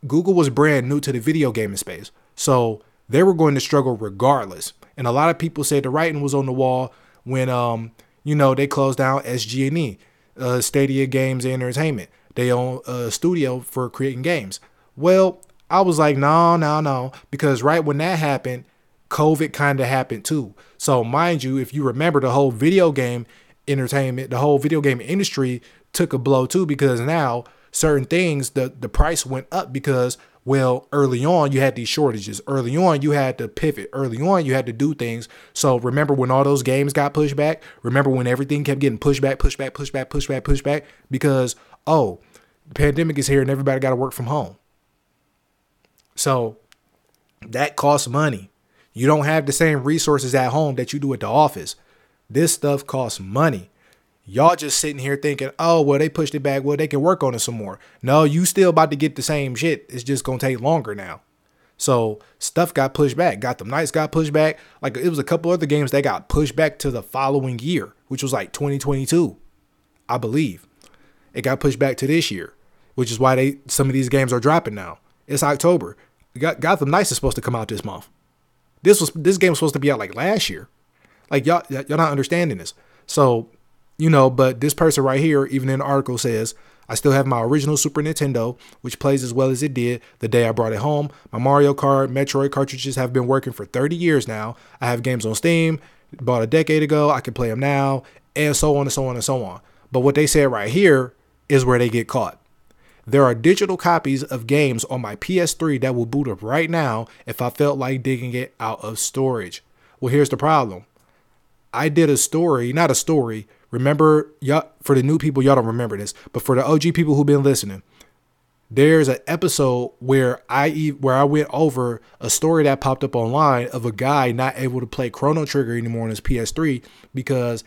Google was brand new to the video gaming space, so they were going to struggle regardless. And a lot of people say the writing was on the wall when um you know they closed down SG&E, uh, Stadia Games Entertainment. They own a studio for creating games. Well, I was like, no, no, no, because right when that happened, COVID kind of happened too. So, mind you, if you remember the whole video game entertainment, the whole video game industry took a blow too because now certain things the the price went up because well, early on you had these shortages. Early on you had to pivot. Early on you had to do things. So remember when all those games got pushed back? Remember when everything kept getting pushed back, pushed back, pushed back, pushed back, pushed back because oh, the pandemic is here and everybody got to work from home. So that costs money. You don't have the same resources at home that you do at the office. This stuff costs money. Y'all just sitting here thinking, oh, well, they pushed it back. Well, they can work on it some more. No, you still about to get the same shit. It's just going to take longer now. So stuff got pushed back. Got Gotham Knights got pushed back. Like it was a couple other games that got pushed back to the following year, which was like 2022, I believe. It got pushed back to this year, which is why they some of these games are dropping now. It's October. Got, Gotham Knights is supposed to come out this month. This was this game was supposed to be out like last year. Like y'all y'all not understanding this. So, you know, but this person right here, even in the article says, I still have my original Super Nintendo, which plays as well as it did the day I brought it home. My Mario Kart, Metroid cartridges have been working for 30 years now. I have games on Steam, bought a decade ago. I can play them now, and so on and so on and so on. But what they said right here is where they get caught. There are digital copies of games on my PS3 that will boot up right now if I felt like digging it out of storage. Well, here's the problem. I did a story, not a story. Remember, y'all, for the new people, y'all don't remember this, but for the OG people who've been listening, there's an episode where I where I went over a story that popped up online of a guy not able to play Chrono Trigger anymore on his PS3 because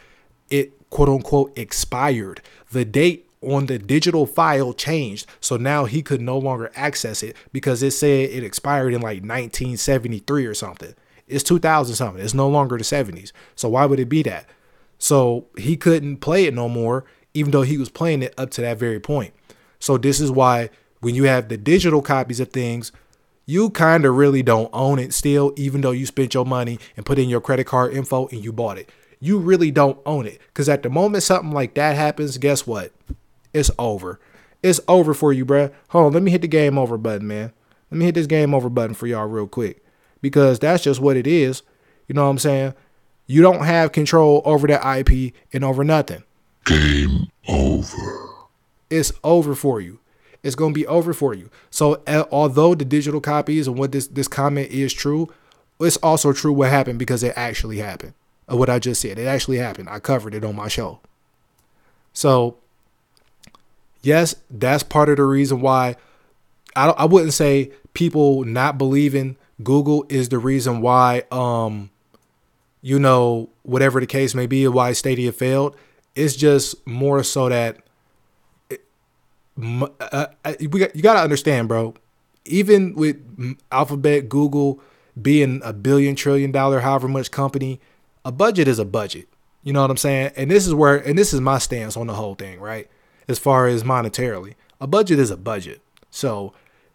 it quote unquote expired. The date on the digital file changed. So now he could no longer access it because it said it expired in like 1973 or something. It's 2000 something. It's no longer the 70s. So why would it be that? So he couldn't play it no more, even though he was playing it up to that very point. So this is why when you have the digital copies of things, you kind of really don't own it still, even though you spent your money and put in your credit card info and you bought it. You really don't own it. Because at the moment something like that happens, guess what? it's over. It's over for you, bruh. Hold on, let me hit the game over button, man. Let me hit this game over button for y'all real quick. Because that's just what it is. You know what I'm saying? You don't have control over that IP and over nothing. Game over. It's over for you. It's going to be over for you. So, uh, although the digital copies and what this, this comment is true, it's also true what happened because it actually happened. What I just said. It actually happened. I covered it on my show. So, yes, that's part of the reason why I I wouldn't say people not believing Google is the reason why um you know whatever the case may be why Stadia failed. It's just more so that it, uh, uh, we got, you got to understand, bro. Even with Alphabet, Google being a billion trillion dollar however much company, a budget is a budget. You know what I'm saying? And this is where and this is my stance on the whole thing, right? as far as monetarily. A budget is a budget. So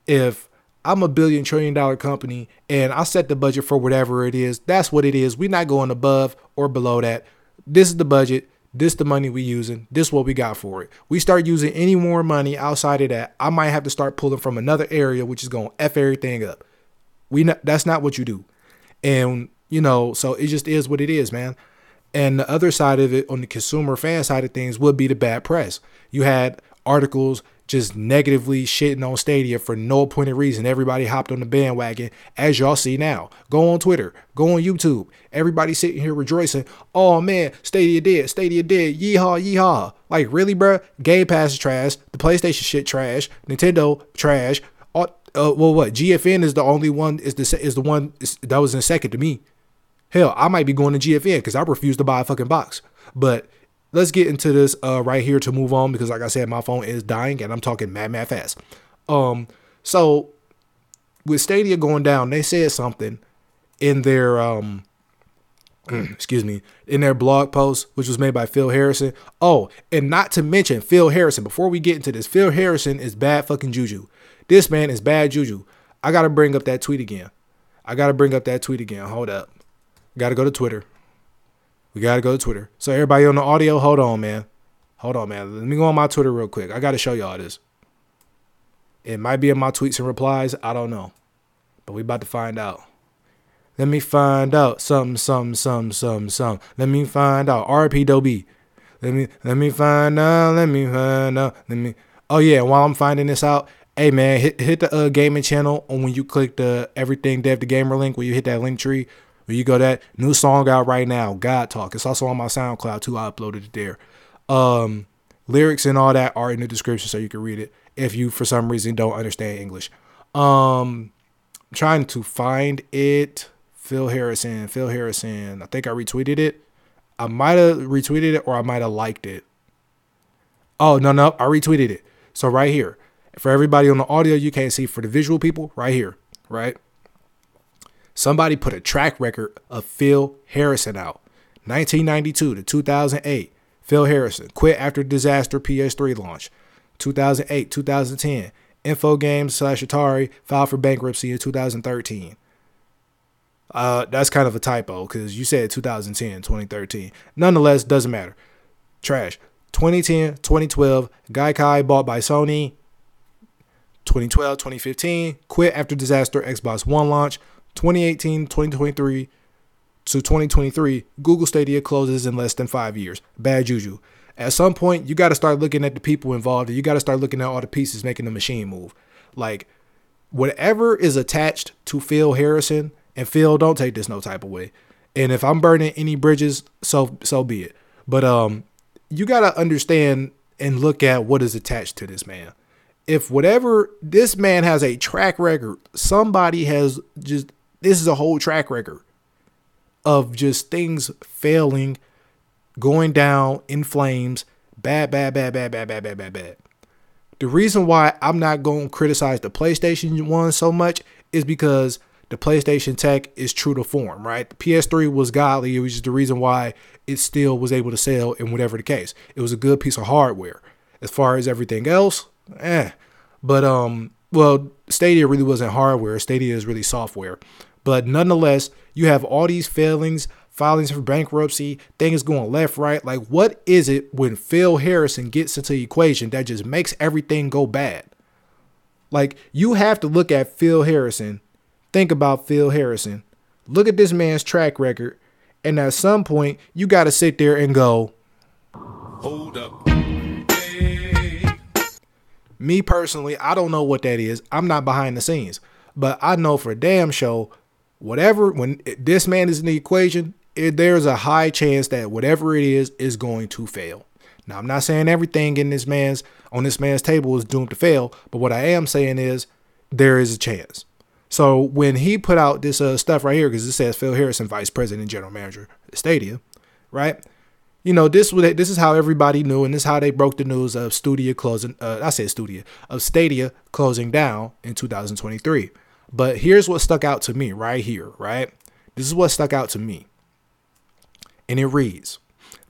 if I'm a billion trillion dollar company and I set the budget for whatever it is, that's what it is. We're not going above or below that. This is the budget. This the money we using. This what we got for it. We start using any more money outside of that, I might have to start pulling from another area, which is going to f everything up. We not, that's not what you do, and you know, so it just is what it is, man. And the other side of it, on the consumer fan side of things, would be the bad press. You had articles just negatively shitting on Stadia for no appointed reason. Everybody hopped on the bandwagon, as y'all see now. Go on Twitter, go on YouTube. Everybody sitting here rejoicing. Oh man, Stadia dead, Stadia dead. Yeehaw, yeehaw. Like really, bro? Game Pass is trash. The PlayStation shit trash. Nintendo trash. Uh, well, what? GFN is the only one. Is the is the one that was in second to me. Hell, I might be going to GFN because I refuse to buy a fucking box. But let's get into this uh, right here to move on because, like I said, my phone is dying and I'm talking mad, mad fast. Um, so with Stadia going down, they said something in their um excuse me, in their blog post, which was made by Phil Harrison. Oh, and not to mention Phil Harrison. Before we get into this, Phil Harrison is bad fucking juju. This man is bad juju. I gotta bring up that tweet again. I gotta bring up that tweet again. Hold up. Gotta go to Twitter. We gotta go to Twitter. So everybody on the audio, hold on, man. Hold on, man. Let me go on my Twitter real quick. I gotta show y'all this. It might be in my tweets and replies. I don't know. But we about to find out. Let me find out some, some, some, some, some. Let me find out. RP Dobie. Let me let me find out. Let me find out. Let me. Oh yeah. While I'm finding this out, hey man, hit hit the uh, gaming channel. And when you click the everything Dev the Gamer link, When you hit that link tree, where you go that new song out right now, God Talk. It's also on my SoundCloud too. I uploaded it there. Um, lyrics and all that are in the description, so you can read it if you for some reason don't understand English. Um, trying to find it. Phil Harrison, Phil Harrison. I think I retweeted it. I might have retweeted it or I might have liked it. Oh, no, no, I retweeted it. So right here. For everybody on the audio, you can't see. For the visual people, right here, right? Somebody put a track record of Phil Harrison out. 1992 to 2008. Phil Harrison quit after disaster PS3 launch. 2008, 2010. Infogrames slash Atari filed for bankruptcy in 2013. Uh, that's kind of a typo because you said 2010, 2013. Nonetheless, doesn't matter. Trash. 2010, 2012, Gaikai bought by Sony. 2012, 2015, quit after disaster Xbox One launch. 2018, 2023 to 2023, Google Stadia closes in less than five years. Bad juju. At some point, you got to start looking at the people involved and you got to start looking at all the pieces making the machine move. Like, whatever is attached to Phil Harrison, and Phil, don't take this no type of way. And if I'm burning any bridges, so so be it. But um, you gotta understand and look at what is attached to this man. If whatever this man has a track record, somebody has just this is a whole track record of just things failing, going down in flames, bad, bad, bad, bad, bad, bad, bad, bad, bad. The reason why I'm not going to criticize the PlayStation one so much is because the PlayStation tech is true to form, right? The PS3 was godly, which is the reason why it still was able to sell in whatever the case. It was a good piece of hardware. As far as everything else, eh. But um, well, Stadia really wasn't hardware. Stadia is really software. But nonetheless, you have all these failings, filings for bankruptcy, things going left, right. Like, what is it when Phil Harrison gets into the equation that just makes everything go bad? Like, you have to look at Phil Harrison, think about Phil Harrison, look at this man's track record, and at some point, you got to sit there and go, Hold up. Me personally, I don't know what that is. I'm not behind the scenes, but I know for damn sure, whatever when this man is in the equation, it, there's a high chance that whatever it is is going to fail. Now, I'm not saying everything in this man's on this man's table is doomed to fail, but what I am saying is there is a chance. So when he put out this uh, stuff right here, because it says Phil Harrison, Vice President and General Manager, Stadia, right? you know, this was this is how everybody knew, and this is how they broke the news of Studio closing. Uh, I said Studio of Stadia closing down in 2023. But here's what stuck out to me right here. Right, this is what stuck out to me, and it reads.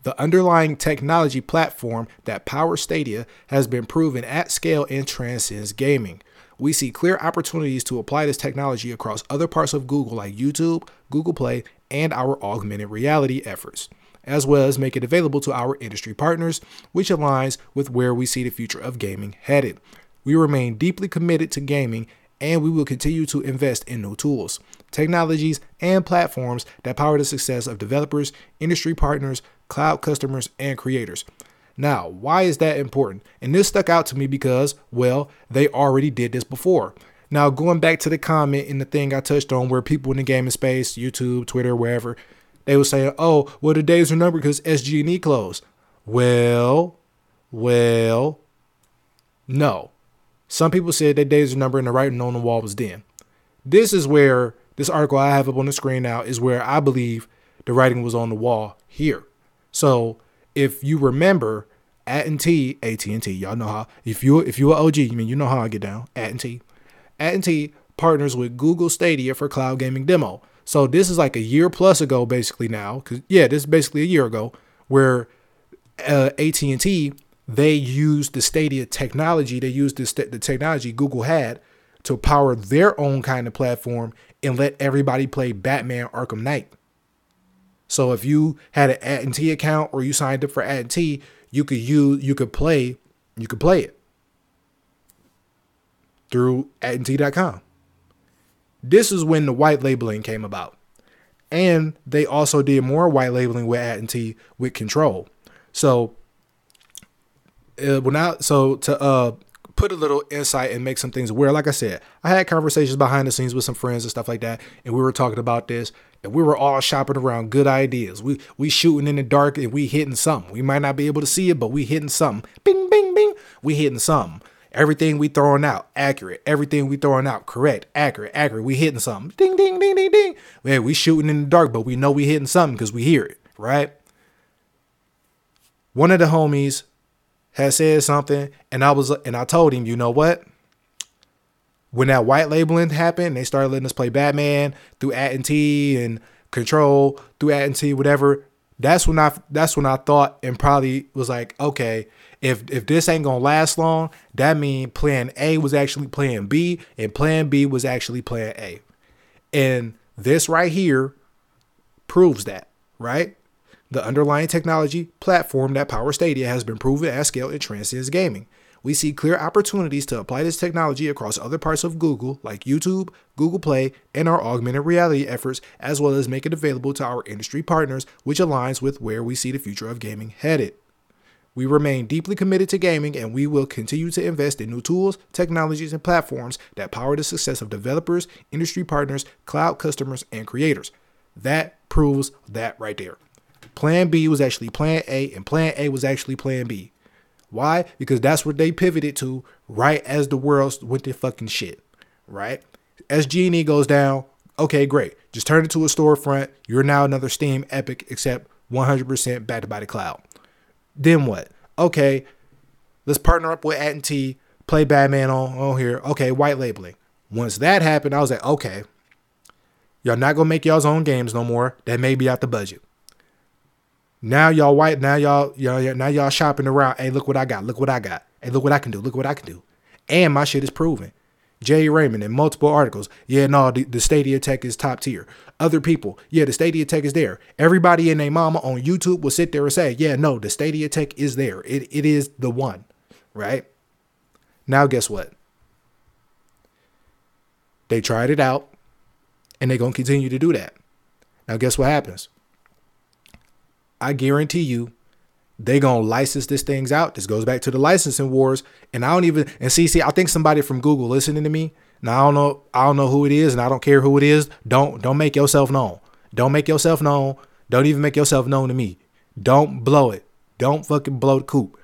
The underlying technology platform that powers Stadia has been proven at scale and transcends gaming. We see clear opportunities to apply this technology across other parts of Google like YouTube, Google Play, and our augmented reality efforts as well as make it available to our industry partners, which aligns with where we see the future of gaming headed. We remain deeply committed to gaming and we will continue to invest in new tools, technologies, and platforms that power the success of developers, industry partners, cloud customers, and creators. Now, why is that important? And this stuck out to me because, well, they already did this before. Now, going back to the comment in the thing I touched on where people in the gaming space, YouTube, Twitter, wherever, they were saying, "Oh, well, the days are numbered because SG&E closed." Well, well, no. Some people said that days are numbered and the writing on the wall was then. This is where this article I have up on the screen now is where I believe the writing was on the wall here. So if you remember, at and T, AT and T, y'all know how. If you if you are OG, I mean you know how I get down. At and T, at and T partners with Google Stadia for cloud gaming demo. So this is like a year plus ago, basically now, because yeah, this is basically a year ago, where uh, AT and T they used the Stadia technology, they used the, the technology Google had to power their own kind of platform and let everybody play Batman Arkham Knight. So if you had an AT&T account or you signed up for AT&T, you could use you could play you could play it through AT&T.com. This is when the white labeling came about. And they also did more white labeling with AT&T with Control. So uh, when I so to uh put a little insight and make some things aware. Like I said, I had conversations behind the scenes with some friends and stuff like that, and we were talking about this, and we were all shopping around good ideas. We we shooting in the dark and we hitting something. We might not be able to see it, but we hitting something. Bing, bing, bing. We hitting something. Everything we throwing out, accurate. Everything we throwing out, correct, accurate, accurate. We hitting something. Ding, ding, ding, ding, ding. Yeah, we shooting in the dark, but we know we hitting something because we hear it, right? One of the homies had said something, and I was and I told him, you know what? When that white labeling happened, they started letting us play Batman through AT&T and Control through AT&T, whatever. That's when I that's when I thought and probably was like, okay, if if this ain't gonna last long, that means Plan A was actually Plan B, and Plan B was actually Plan A, and this right here proves that, right? The underlying technology platform that powers Stadia has been proven at scale and transcends gaming. We see clear opportunities to apply this technology across other parts of Google, like YouTube, Google Play, and our augmented reality efforts, as well as make it available to our industry partners, which aligns with where we see the future of gaming headed. We remain deeply committed to gaming and we will continue to invest in new tools, technologies, and platforms that power the success of developers, industry partners, cloud customers, and creators. That proves that right there. Plan B was actually Plan A, and Plan A was actually Plan B. Why? Because that's what they pivoted to right as the world went to fucking shit. Right? SG&E goes down, okay, great. Just turn it to a storefront. You're now another Steam Epic, except 100% backed by the cloud. Then what? Okay, let's partner up with AT&T, play Batman on, on here. Okay, white labeling. Once that happened, I was like, okay, y'all not gonna make y'all's own games no more. That may be out the budget. Now y'all white. Now y'all y'all now y'all shopping around. Hey, look what I got. Look what I got. Hey, look what I can do. Look what I can do. And my shit is proven. Jade Raymond in multiple articles. Yeah, no, the, the Stadia Tech is top tier. Other people, yeah, the Stadia Tech is there. Everybody and their mama on YouTube will sit there and say, yeah, no, the Stadia Tech is there. It, it is the one, right? Now, guess what? They tried it out and they're going to continue to do that. Now, guess what happens? I guarantee you, they gonna license this things out. This goes back to the licensing wars. And I don't even and see, see, I think somebody from Google listening to me. Now I don't know, I don't know who it is, and I don't care who it is. Don't don't make yourself known. Don't make yourself known. Don't even make yourself known to me. Don't blow it. Don't fucking blow the coop.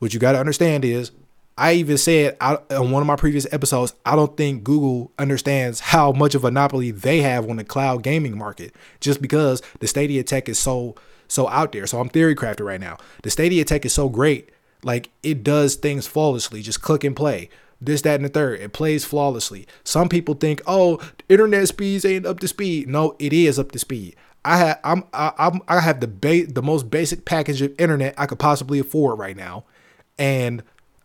What you gotta understand is I even said on one of my previous episodes, I don't think Google understands how much of a monopoly they have on the cloud gaming market just because the Stadia tech is so so out there. So I'm theory crafted right now. The Stadia tech is so great, like it does things flawlessly. Just click and play. This, that, and the third. It plays flawlessly. Some people think, oh, internet speeds ain't up to speed. No, it is up to speed. I have I'm I, I'm I have the ba- the most basic package of internet I could possibly afford right now, and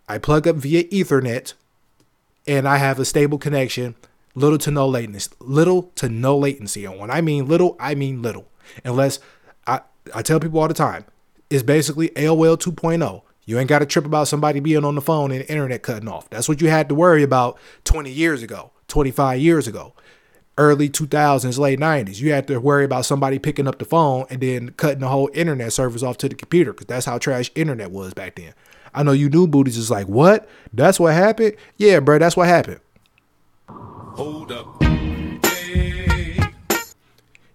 I plug up via Ethernet and I have a stable connection, little to no latency. Little to no latency. And when I mean little, I mean little. Unless I, I tell people all the time, it's basically AOL 2.0. You ain't got to trip about somebody being on the phone and the internet cutting off. That's what you had to worry about 20 years ago, 25 years ago, early 2000s, late 90s. You had to worry about somebody picking up the phone and then cutting the whole internet service off to the computer because that's how trash internet was back then. I know you new booties is like, what? That's what happened? Yeah, bro, that's what happened. Hold up.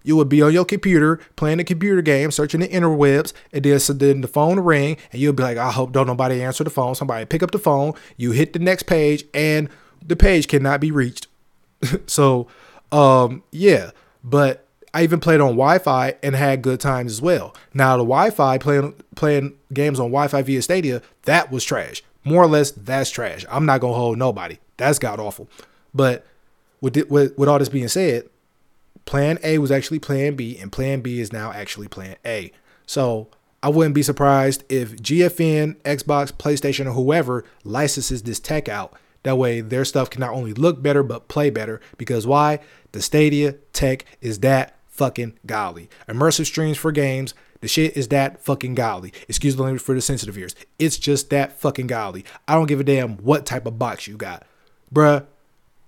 You would be on your computer playing a computer game, searching the interwebs, and then, so then the phone ring, and you'll be like, I hope don't nobody answer the phone. Somebody pick up the phone, you hit the next page, and the page cannot be reached. so, um, yeah, but I even played on Wi-Fi and had good times as well. Now the Wi-Fi playing playing games on Wi-Fi via Stadia that was trash. More or less, that's trash. I'm not gonna hold nobody. That's god awful. But with, with with all this being said, Plan A was actually Plan B, and Plan B is now actually Plan A. So I wouldn't be surprised if GFN, Xbox, PlayStation, or whoever licenses this tech out. That way, their stuff can not only look better but play better. Because why? The Stadia tech is that fucking golly. Immersive streams for games. The shit is that fucking golly. Excuse the language for the sensitive ears. It's just that fucking golly. I don't give a damn what type of box you got. Bruh,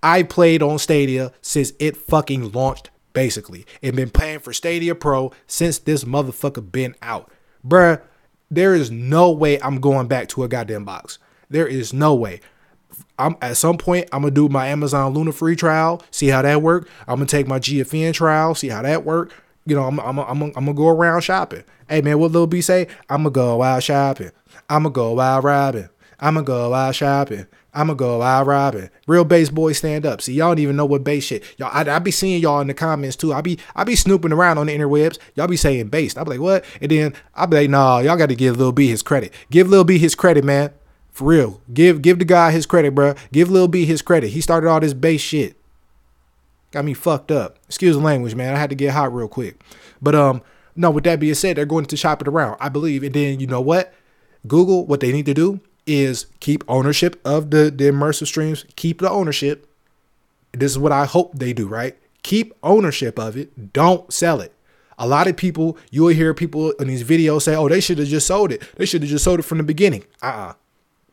I played on Stadia since it fucking launched, basically. And been playing for Stadia Pro since this motherfucker been out. Bruh, there is no way I'm going back to a goddamn box. There is no way. I'm at some point I'm gonna do my Amazon Luna free trial, see how that work. I'm gonna take my GFN trial, see how that work. You know, I'm I'm I'm, I'm gonna go around shopping. Hey man, what Lil B say? I'm gonna go out shopping. I'm gonna go out robbing. I'm gonna go out shopping. I'm gonna go out robbing. Real bass boys stand up. See, y'all don't even know what bass shit. Y'all, I, I be seeing y'all in the comments too. I be I be snooping around on the interwebs. Y'all be saying bass. I be like, what? And then I be like, nah, y'all got to give Lil B his credit. Give Lil B his credit, man. For real. Give give the guy his credit, bro. Give Lil B his credit. He started all this bass shit. Got me fucked up. Excuse the language, man. I had to get hot real quick. But um, no, with that being said, they're going to shop it around, I believe. And then you know what? Google, what they need to do is keep ownership of the, the immersive streams, keep the ownership. This is what I hope they do, right? Keep ownership of it. Don't sell it. A lot of people, you will hear people in these videos say, oh, they should have just sold it. They should have just sold it from the beginning. Uh uh-uh.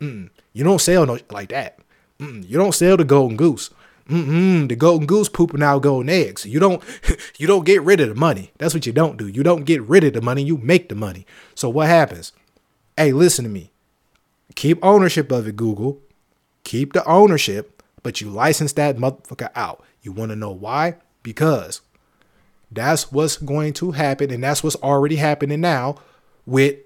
Mm, you don't sell no like that. Mm, you don't sell the golden goose. Mm-mm, the golden goose pooping out golden eggs. You don't you don't get rid of the money. That's what you don't do. You don't get rid of the money. You make the money. So what happens? Hey, listen to me. Keep ownership of it, Google. Keep the ownership, but you license that motherfucker out. You want to know why? Because that's what's going to happen, and that's what's already happening now with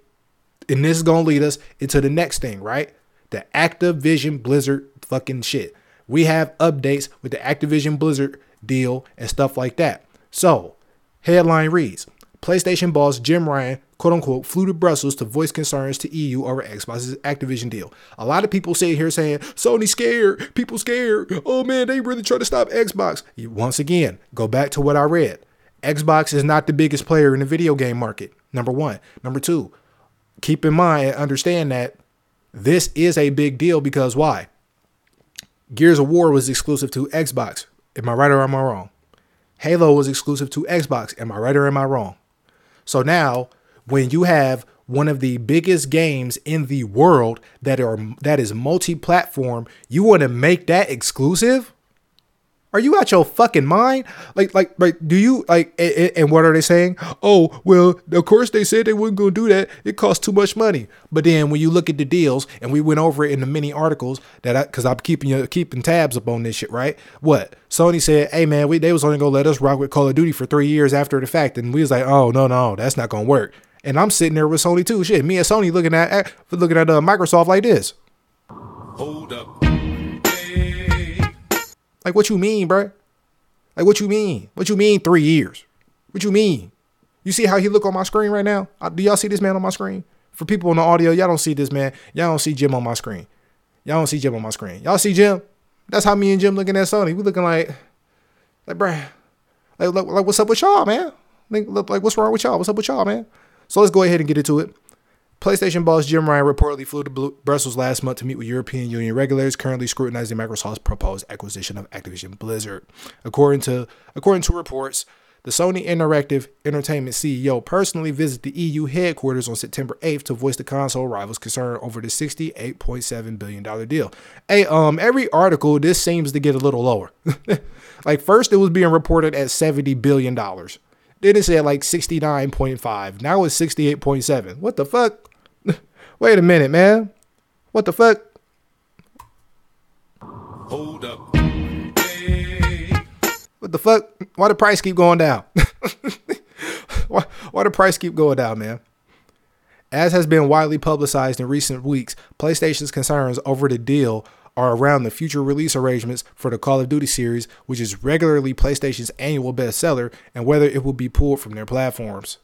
and this is gonna lead us into the next thing, right? The Activision Blizzard fucking shit. We have updates with the Activision Blizzard deal and stuff like that. So, headline reads PlayStation boss Jim Ryan, quote unquote, flew to Brussels to voice concerns to EU over Xbox's Activision deal. A lot of people sit here saying, Sony scared, people scared. Oh man, they really try to stop Xbox. Once again, go back to what I read. Xbox is not the biggest player in the video game market, number one. Number two, keep in mind and understand that this is a big deal because why? Gears of War was exclusive to Xbox. Am I right or am I wrong? Halo was exclusive to Xbox. Am I right or am I wrong? So now, when you have one of the biggest games in the world that are that is multi-platform, you want to make that exclusive? Are you out your fucking mind? Like, like, like, do you like? And, and what are they saying? Oh, well, of course they said they weren't to do that. It costs too much money. But then when you look at the deals, and we went over it in the many articles that I, because I'm keeping you keeping tabs up on this shit, right? What Sony said? Hey man, we they was only gonna let us rock with Call of Duty for three years after the fact, and we was like, oh no, no, that's not gonna work. And I'm sitting there with Sony too. Shit, me and Sony looking at looking at uh, Microsoft like this. Hold up. Like, what you mean, bro? Like, what you mean? What you mean three years? What you mean? You see how he look on my screen right now? Do y'all see this man on my screen? For people on the audio, y'all don't see this man. Y'all don't see Jim on my screen. Y'all don't see Jim on my screen. Y'all see Jim? That's how me and Jim looking at Sony. We looking like, like, bruh, like, like, like what's up with y'all, man? Like, like, what's wrong with y'all? What's up with y'all, man? So let's go ahead and get into it. PlayStation boss Jim Ryan reportedly flew to Brussels last month to meet with European Union regulators currently scrutinizing Microsoft's proposed acquisition of Activision Blizzard. According to according to reports, the Sony Interactive Entertainment CEO personally visited the EU headquarters on September 8th to voice the console rivals' concern over the $68.7 billion deal. Hey, um, every article, this seems to get a little lower. like, first, it was being reported at $70 billion. Then it said like 69.5. Now it's 68.7. What the fuck? Wait a minute, man. What the fuck? Hold up. Hey. What the fuck? Why the price keep going down? why, why the price keep going down, man? As has been widely publicized in recent weeks, PlayStation's concerns over the deal are around the future release arrangements for the Call of Duty series, which is regularly PlayStation's annual bestseller, and whether it will be pulled from their platforms.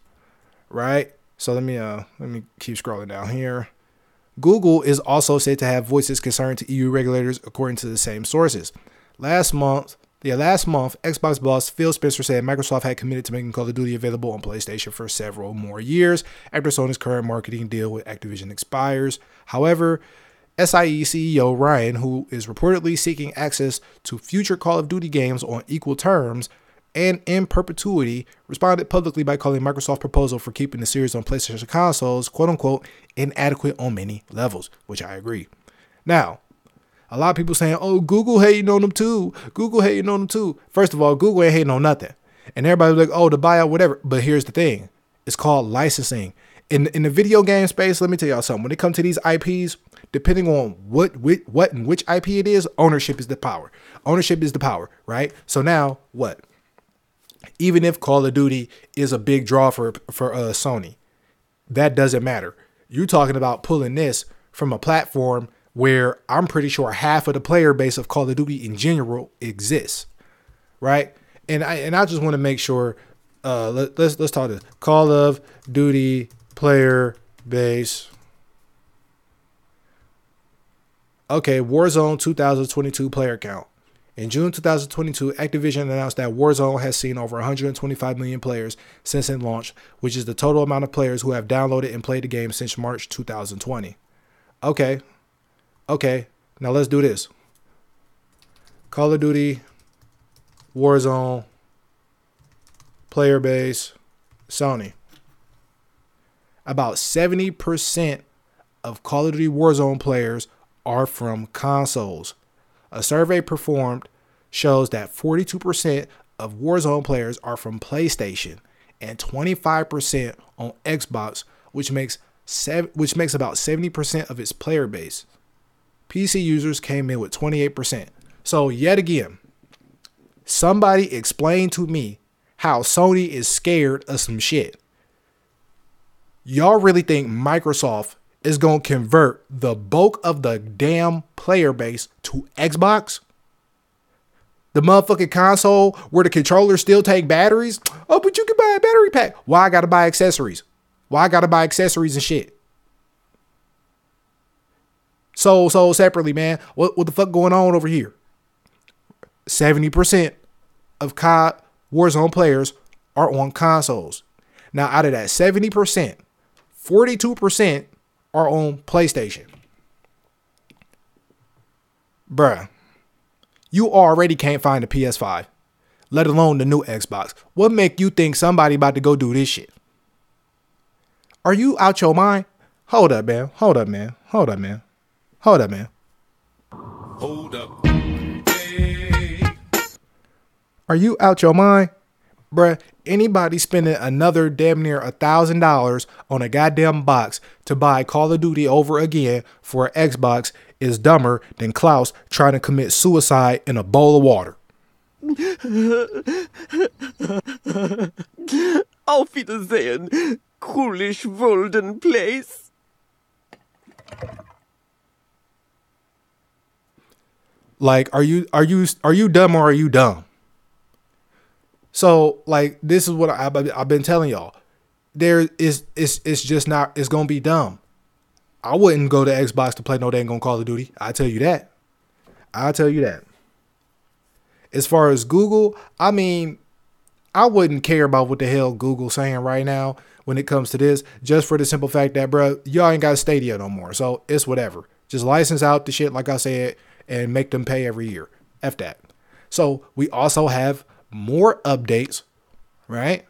Right? So let me uh let me keep scrolling down here. Google is also said to have voices concerned to EU regulators according to the same sources. Last month, Yeah, last month, Xbox boss Phil Spencer said Microsoft had committed to making Call of Duty available on PlayStation for several more years after Sony's current marketing deal with Activision expires. However, SIE CEO Ryan, who is reportedly seeking access to future Call of Duty games on equal terms and in perpetuity, responded publicly by calling Microsoft's proposal for keeping the series on PlayStation consoles, quote unquote, inadequate on many levels, which I agree. Now, a lot of people saying, "Oh, Google hating on them too. Google hating on them too." First of all, Google ain't hating on nothing, and everybody's like, "Oh, the buyout, whatever." But here's the thing: it's called licensing. In in the video game space, let me tell y'all something. When it comes to these IPs, depending on what what, what and which IP it is, ownership is the power. Ownership is the power, right? So now what? Even if Call of Duty is a big draw for for uh, Sony, that doesn't matter. You're talking about pulling this from a platform where I'm pretty sure half of the player base of Call of Duty in general exists, right? And I and I just want to make sure. Uh, let, let's let's talk this Call of Duty player base. Okay, Warzone 2022 player count. In June 2022, Activision announced that Warzone has seen over 125 million players since its launch, which is the total amount of players who have downloaded and played the game since March 2020. Okay, Okay, now let's do this. Call of Duty, Warzone, player base, Sony. About 70% of Call of Duty Warzone players are from consoles. A survey performed shows that 42% of Warzone players are from PlayStation and 25% on Xbox, which makes which makes about 70% of its player base. PC users came in with 28%. So, yet again, somebody explain to me how Sony is scared of some shit. Y'all really think Microsoft is going to convert the bulk of the damn player base to Xbox? The motherfucking console where the controllers still take batteries? Oh, but you can buy a battery pack. Why I gotta buy accessories? Why I gotta buy accessories and shit? sold sold separately, man. What what the fuck going on over here? 70% of COD Warzone players are on consoles. Now, out of that 70%, 42% are on PlayStation. Bruh, you already can't find a PS5, let alone the new Xbox. What make you think somebody about to go do this shit? Are you out your mind? Hold up, man. Hold up, man. Hold up, man. Hold up, man. Hold up. Hey. Are you out your mind? Bruh, anybody spending another damn near a thousand dollars on a goddamn box to buy Call of Duty over again for an Xbox is dumber than Klaus trying to commit suicide in a bowl of water. Auf Wiedersehen, coolish Walden Place. Like, are you are you are you dumb or are you dumb? So, like, this is what I, I've been telling y'all. There is it's it's just not it's gonna be dumb. I wouldn't go to Xbox to play no dang on Call of Duty. I tell you that. I tell you that. As far as Google, I mean, I wouldn't care about what the hell Google's saying right now when it comes to this, just for the simple fact that, bro, y'all ain't got Stadia no more. So it's whatever. Just license out the shit, like I said, and make them pay every year. F that. So we also have more updates, right?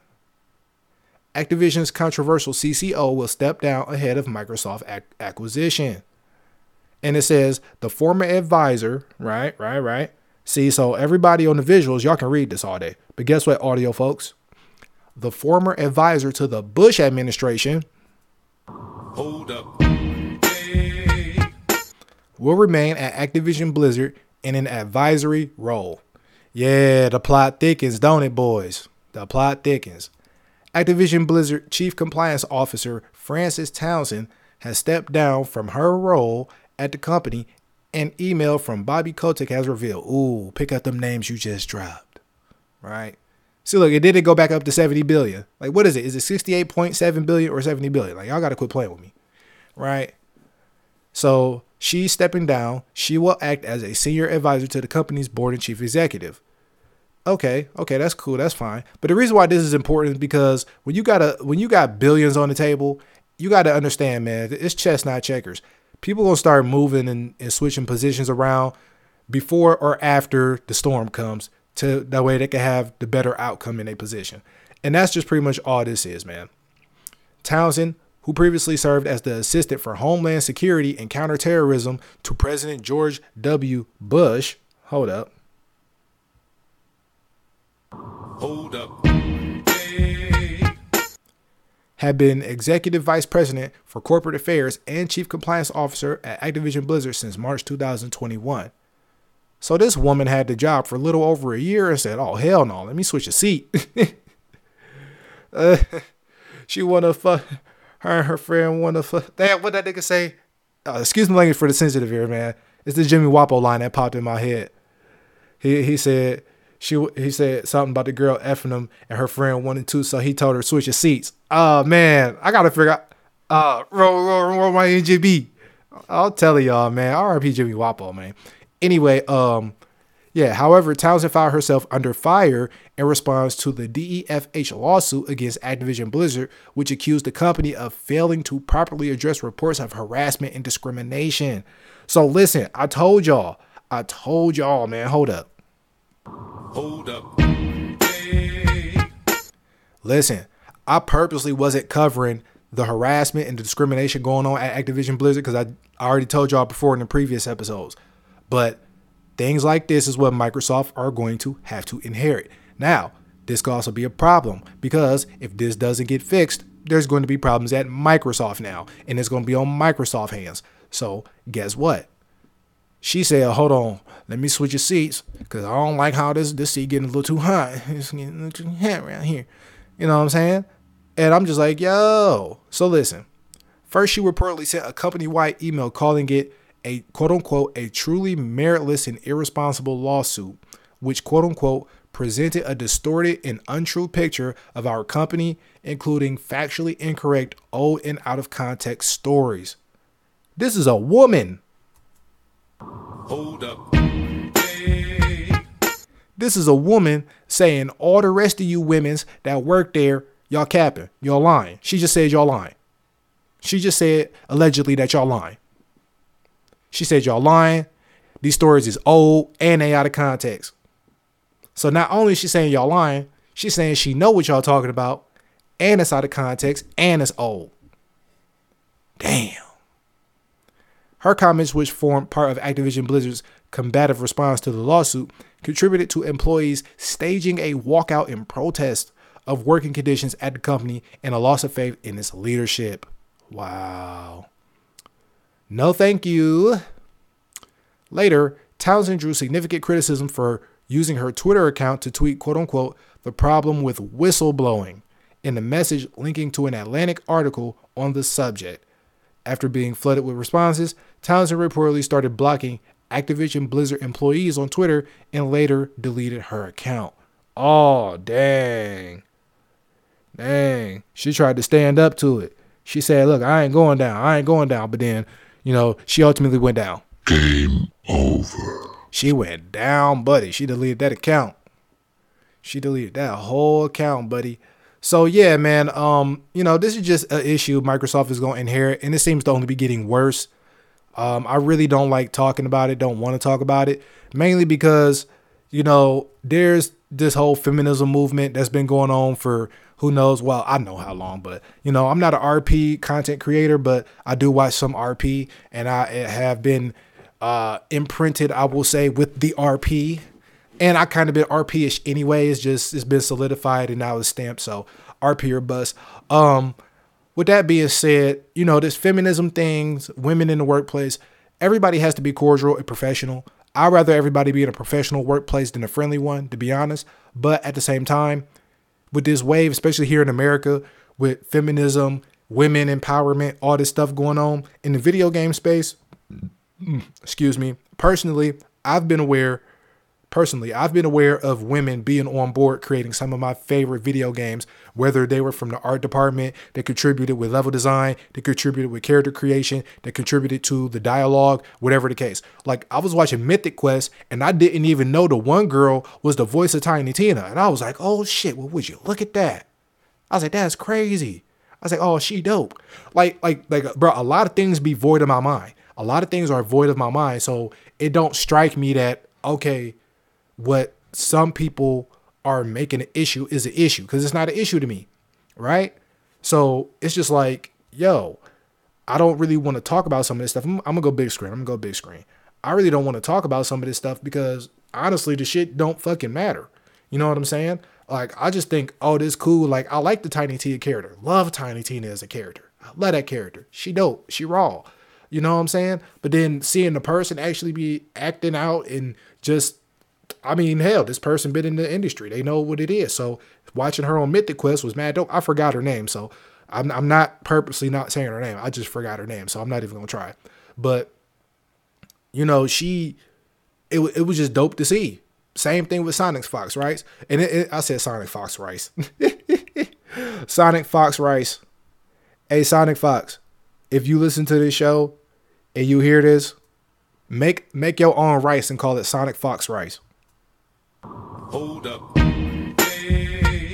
Activision's controversial CCO will step down ahead of Microsoft ac- acquisition. And it says the former advisor, right, right, right. See, so everybody on the visuals, y'all can read this all day. But guess what, audio folks? The former advisor to the Bush administration Hold up. Hey. will remain at Activision Blizzard in an advisory role. Yeah, the plot thickens, don't it, boys? The plot thickens. Activision Blizzard Chief Compliance Officer Frances Townsend has stepped down from her role at the company. An email from Bobby Kotick has revealed. Ooh, pick up them names you just dropped. Right? See, look, it didn't go back up to 70 billion. Like, what is it? Is it 68.7 billion or 70 billion? Like, y'all got to quit playing with me. Right? So she's stepping down. She will act as a senior advisor to the company's board and chief executive. Okay, okay, that's cool, that's fine. But the reason why this is important is because when you got a when you got billions on the table, you got to understand, man, it's chess not checkers. People gonna start moving and, and switching positions around before or after the storm comes to that way they can have the better outcome in a position. And that's just pretty much all this is, man. Townsend, who previously served as the assistant for Homeland Security and Counterterrorism to President George W. Bush, hold up. Hold up. Hey. had been executive vice president for corporate affairs and chief compliance officer at Activision Blizzard since March 2021. So this woman had the job for a little over a year and said, "Oh hell no, let me switch a seat." uh, she wanna fuck her and her friend wanna fuck. Damn, what that nigga say? Uh, excuse me, language for the sensitive here, man. It's the Jimmy Wopo line that popped in my head. He he said she he said something about the girl effing him and her friend wanted to, so he told her switch your seats. Oh man, I gotta figure out. Uh, roll roll roll my NGB. I'll tell y'all, man. RP Jimmy Wopo, man. Anyway, um, yeah. However, Townsend found herself under fire in response to the DEFH lawsuit against Activision Blizzard, which accused the company of failing to properly address reports of harassment and discrimination. So listen, I told y'all, I told y'all, man. Hold up. Hold up. Hey. Listen, I purposely wasn't covering the harassment and the discrimination going on at Activision Blizzard because I, I already told y'all before in the previous episodes. But things like this is what Microsoft are going to have to inherit. Now, this could also be a problem because if this doesn't get fixed, there's going to be problems at Microsoft now, and it's going to be on Microsoft hands. So, guess what? She said, "Hold on, let me switch your seats because I don't like how this this seat getting a little too hot. It's getting a little too hot around here." You know what I'm saying? And I'm just like, "Yo." So listen. First, she reportedly sent a company-wide email calling it a quote unquote a truly meritless and irresponsible lawsuit, which quote unquote presented a distorted and untrue picture of our company, including factually incorrect, old and out of context stories. This is a woman. Hold up. Hey. This is a woman saying all the rest of you women's that work there, y'all capping, y'all lying. She just said y'all lying. She just said allegedly that y'all lying. She said y'all lying. These stories is old and they out of context. So not only is she saying y'all lying, she's saying she know what y'all talking about, and it's out of context, and it's old. Damn. Her comments, which formed part of Activision Blizzard's combative response to the lawsuit, contributed to employees staging a walkout in protest of working conditions at the company and a loss of faith in its leadership. Wow. No, thank you. Later, Townsend drew significant criticism for using her Twitter account to tweet, quote unquote, the problem with whistleblowing in a message linking to an Atlantic article on the subject. After being flooded with responses, Townsend reportedly started blocking Activision Blizzard employees on Twitter and later deleted her account. Oh, dang. Dang. She tried to stand up to it. She said, Look, I ain't going down. I ain't going down. But then, you know, she ultimately went down. Game over. She went down, buddy. She deleted that account. She deleted that whole account, buddy. So yeah, man. Um, you know, this is just an issue Microsoft is going to inherit, and it seems to only be getting worse. Um, I really don't like talking about it. Don't want to talk about it, mainly because you know there's this whole feminism movement that's been going on for who knows. Well, I know how long, but you know, I'm not an RP content creator, but I do watch some RP, and I have been uh, imprinted, I will say, with the RP. And I kind of been RP-ish anyway. It's just it's been solidified and now it's stamped. So RP or bust. Um, with that being said, you know, this feminism things, women in the workplace, everybody has to be cordial and professional. I'd rather everybody be in a professional workplace than a friendly one, to be honest. But at the same time, with this wave, especially here in America, with feminism, women empowerment, all this stuff going on in the video game space, mm, excuse me, personally, I've been aware personally, I've been aware of women being on board creating some of my favorite video games, whether they were from the art department, that contributed with level design, that contributed with character creation, that contributed to the dialogue, whatever the case. Like I was watching Mythic Quest and I didn't even know the one girl was the voice of Tiny Tina. And I was like, oh shit, well, would you look at that? I was like, that's crazy. I was like, oh, she dope. Like, like, like, bro, a lot of things be void of my mind. A lot of things are void of my mind. So it don't strike me that, okay, what some people are making an issue is an issue because it's not an issue to me. Right. So it's just like, yo, I don't really want to talk about some of this stuff. I'm, I'm gonna go big screen. I'm gonna go big screen. I really don't want to talk about some of this stuff because honestly, the shit don't fucking matter. You know what I'm saying? Like, I just think, oh, this cool. Like, I like the Tiny Tina character. Love Tiny Tina as a character. I love that character. She dope. She raw. You know what I'm saying? But then seeing the person actually be acting out and just, I mean, hell, this person been in the industry. They know what it is. So watching her on Mythic Quest was mad dope. I forgot her name. So I'm, I'm not purposely not saying her name. I just forgot her name. So I'm not even to try. But, you know, she, it, it was just dope to see. Same thing with Sonic Fox Rice. And it, it, I said Sonic Fox Rice. Sonic Fox Rice. Hey, Sonic Fox, if you listen to this show and you hear this, make make your own rice and call it Sonic Fox Rice. Hold up. Hey.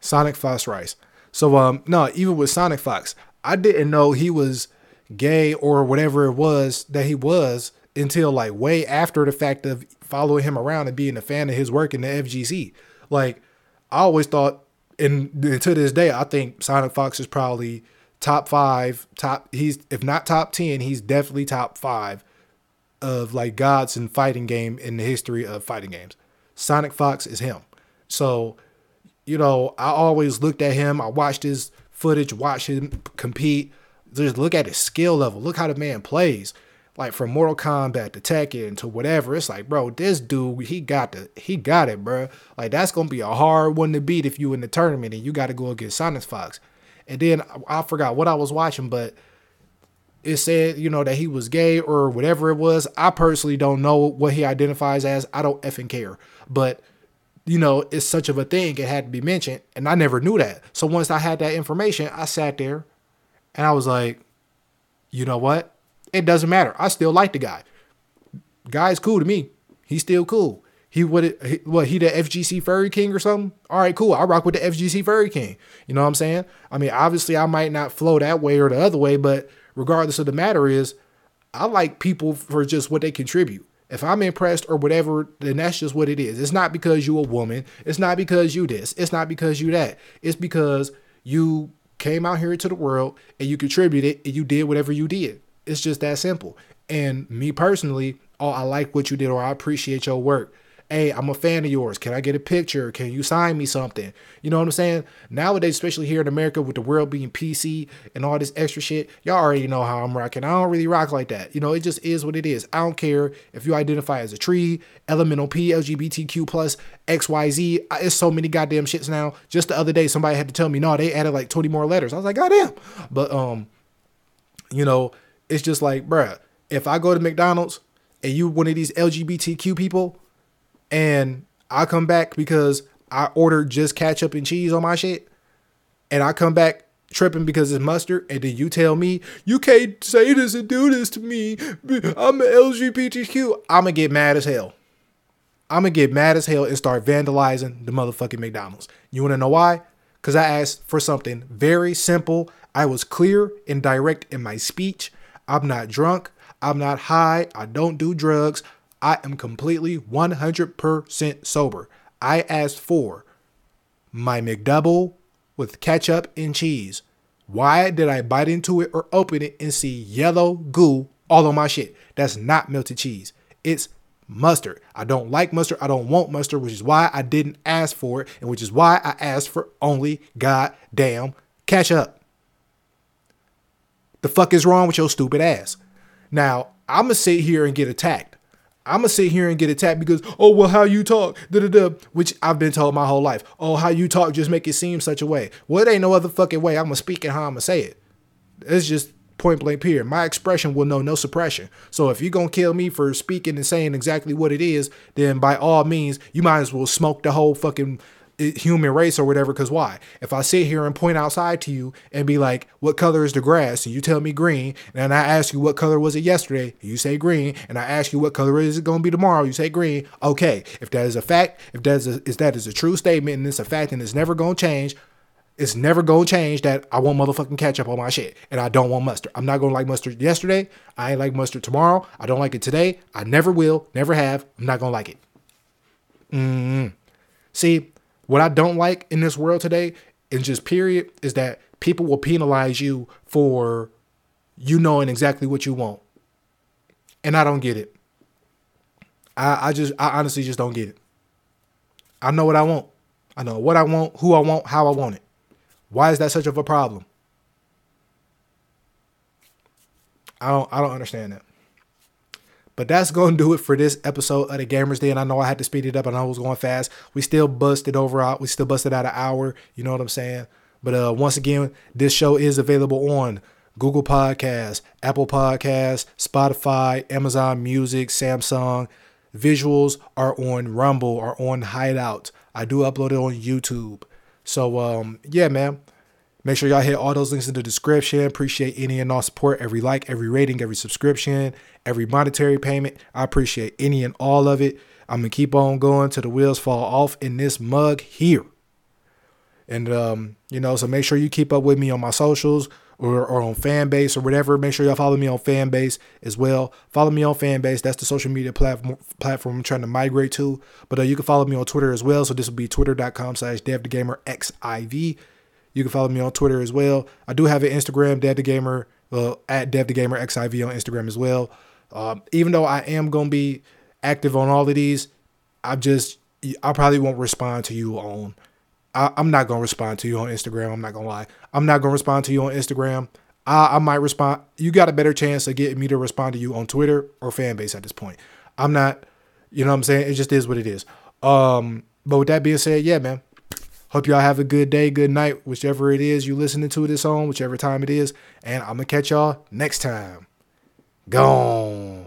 Sonic Fox Rice. So um no, even with Sonic Fox, I didn't know he was gay or whatever it was that he was until like way after the fact of following him around and being a fan of his work in the FGC. Like I always thought and, and to this day I think Sonic Fox is probably top 5, top he's if not top 10, he's definitely top 5 of like gods in fighting game in the history of fighting games. Sonic Fox is him. So you know, I always looked at him. I watched his footage, watched him compete. Just look at his skill level. Look how the man plays. Like from Mortal Kombat to Tekken to whatever. It's like, bro, this dude, he got the he got it, bro. Like that's gonna be a hard one to beat if you in the tournament and you got to go against Sonic Fox. And then I forgot what I was watching, but it said, you know, that he was gay or whatever it was. I personally don't know what he identifies as. I don't effing care. But you know, it's such of a thing, it had to be mentioned. And I never knew that. So once I had that information, I sat there and I was like, you know what? It doesn't matter. I still like the guy. Guy's cool to me. He's still cool. He would what he the FGC Furry King or something? All right, cool. I rock with the FGC Furry King. You know what I'm saying? I mean, obviously I might not flow that way or the other way, but regardless of the matter is, I like people for just what they contribute. If I'm impressed or whatever, then that's just what it is. It's not because you a woman. It's not because you this. It's not because you that. It's because you came out here to the world and you contributed and you did whatever you did. It's just that simple. And me personally, oh, I like what you did or I appreciate your work. Hey, I'm a fan of yours. Can I get a picture? Can you sign me something? You know what I'm saying? Nowadays, especially here in America with the world being PC and all this extra shit, y'all already know how I'm rocking. I don't really rock like that. You know, it just is what it is. I don't care if you identify as a tree, elemental P, LGBTQ plus, XYZ. It's so many goddamn shits now. Just the other day, somebody had to tell me, no, they added like 20 more letters. I was like, goddamn. But um, you know, it's just like, bruh, if I go to McDonald's and you one of these LGBTQ people, and I come back because I ordered just ketchup and cheese on my shit, and I come back tripping because it's mustard, and then you tell me you can't say this and do this to me. I'm an LGBTQ. I'm gonna get mad as hell. I'm gonna get mad as hell and start vandalizing the motherfucking McDonald's. You wanna know why? Because I asked for something very simple. I was clear and direct in my speech. I'm not drunk. I'm not high. I don't do drugs. I am completely 100% sober. I asked for my McDouble with ketchup and cheese. Why did I bite into it or open it and see yellow goo all on my shit? That's not melted cheese. It's mustard. I don't like mustard. I don't want mustard, which is why I didn't ask for it, and which is why I asked for only goddamn ketchup. The fuck is wrong with your stupid ass? Now, I'm gonna sit here and get attacked. I'm gonna sit here and get attacked because, oh, well, how you talk, da da da, which I've been told my whole life. Oh, how you talk just make it seem such a way. Well, it ain't no other fucking way. I'm gonna speak and how I'm gonna say it. It's just Point blank period. My expression will know no suppression. So if you're gonna kill me for speaking and saying exactly what it is, then by all means, you might as well smoke the whole fucking human race or whatever. Cause why? If I sit here and point outside to you and be like, what color is the grass? And you tell me green, and I ask you what color was it yesterday, you say green, and I ask you what color is it gonna be tomorrow, you say green. Okay, if that is a fact, if that is a, if that is a true statement and it's a fact and it's never gonna change, it's never gonna change that I want motherfucking ketchup on my shit and I don't want mustard. I'm not gonna like mustard yesterday. I ain't like mustard tomorrow. I don't like it today. I never will, never have. I'm not gonna like it. Mm. See, what I don't like in this world today, and just period, is that people will penalize you for you knowing exactly what you want. And I don't get it. I, I just I honestly just don't get it. I know what I want. I know what I want, who I want, how I want it. Why is that such of a problem? I don't I don't understand that. But that's gonna do it for this episode of the Gamers Den. And I know I had to speed it up and I was going fast. We still busted over out. We still busted out an hour. You know what I'm saying? But uh once again, this show is available on Google Podcasts, Apple Podcasts, Spotify, Amazon Music, Samsung. Visuals are on Rumble are on Hideout. I do upload it on YouTube. So um, yeah, man. Make sure y'all hit all those links in the description. Appreciate any and all support, every like, every rating, every subscription, every monetary payment. I appreciate any and all of it. I'm gonna keep on going till the wheels fall off in this mug here. And um, you know, so make sure you keep up with me on my socials or, or on Fanbase or whatever. Make sure y'all follow me on Fanbase as well. Follow me on Fanbase. That's the social media platform platform I'm trying to migrate to. But uh, you can follow me on Twitter as well. So this will be twitter.com slash devthegamerxiv. You can follow me on Twitter as well. I do have an Instagram, Dev the Gamer, well, at Dev the Gamer XIV on Instagram as well. Um, even though I am going to be active on all of these, I just, I probably won't respond to you on I, am not gonna respond to you on Instagram. I'm not gonna lie. I'm not gonna respond to you on Instagram. I, I might respond. You got a better chance of getting me to respond to you on Twitter or Fanbase at this point. I'm not. You know what I'm saying? It just is what it is. Um, but with that being said, yeah, man. Hope y'all have a good day, good night, whichever it is you listening to this on, whichever time it is. And I'm gonna catch y'all next time. Gone.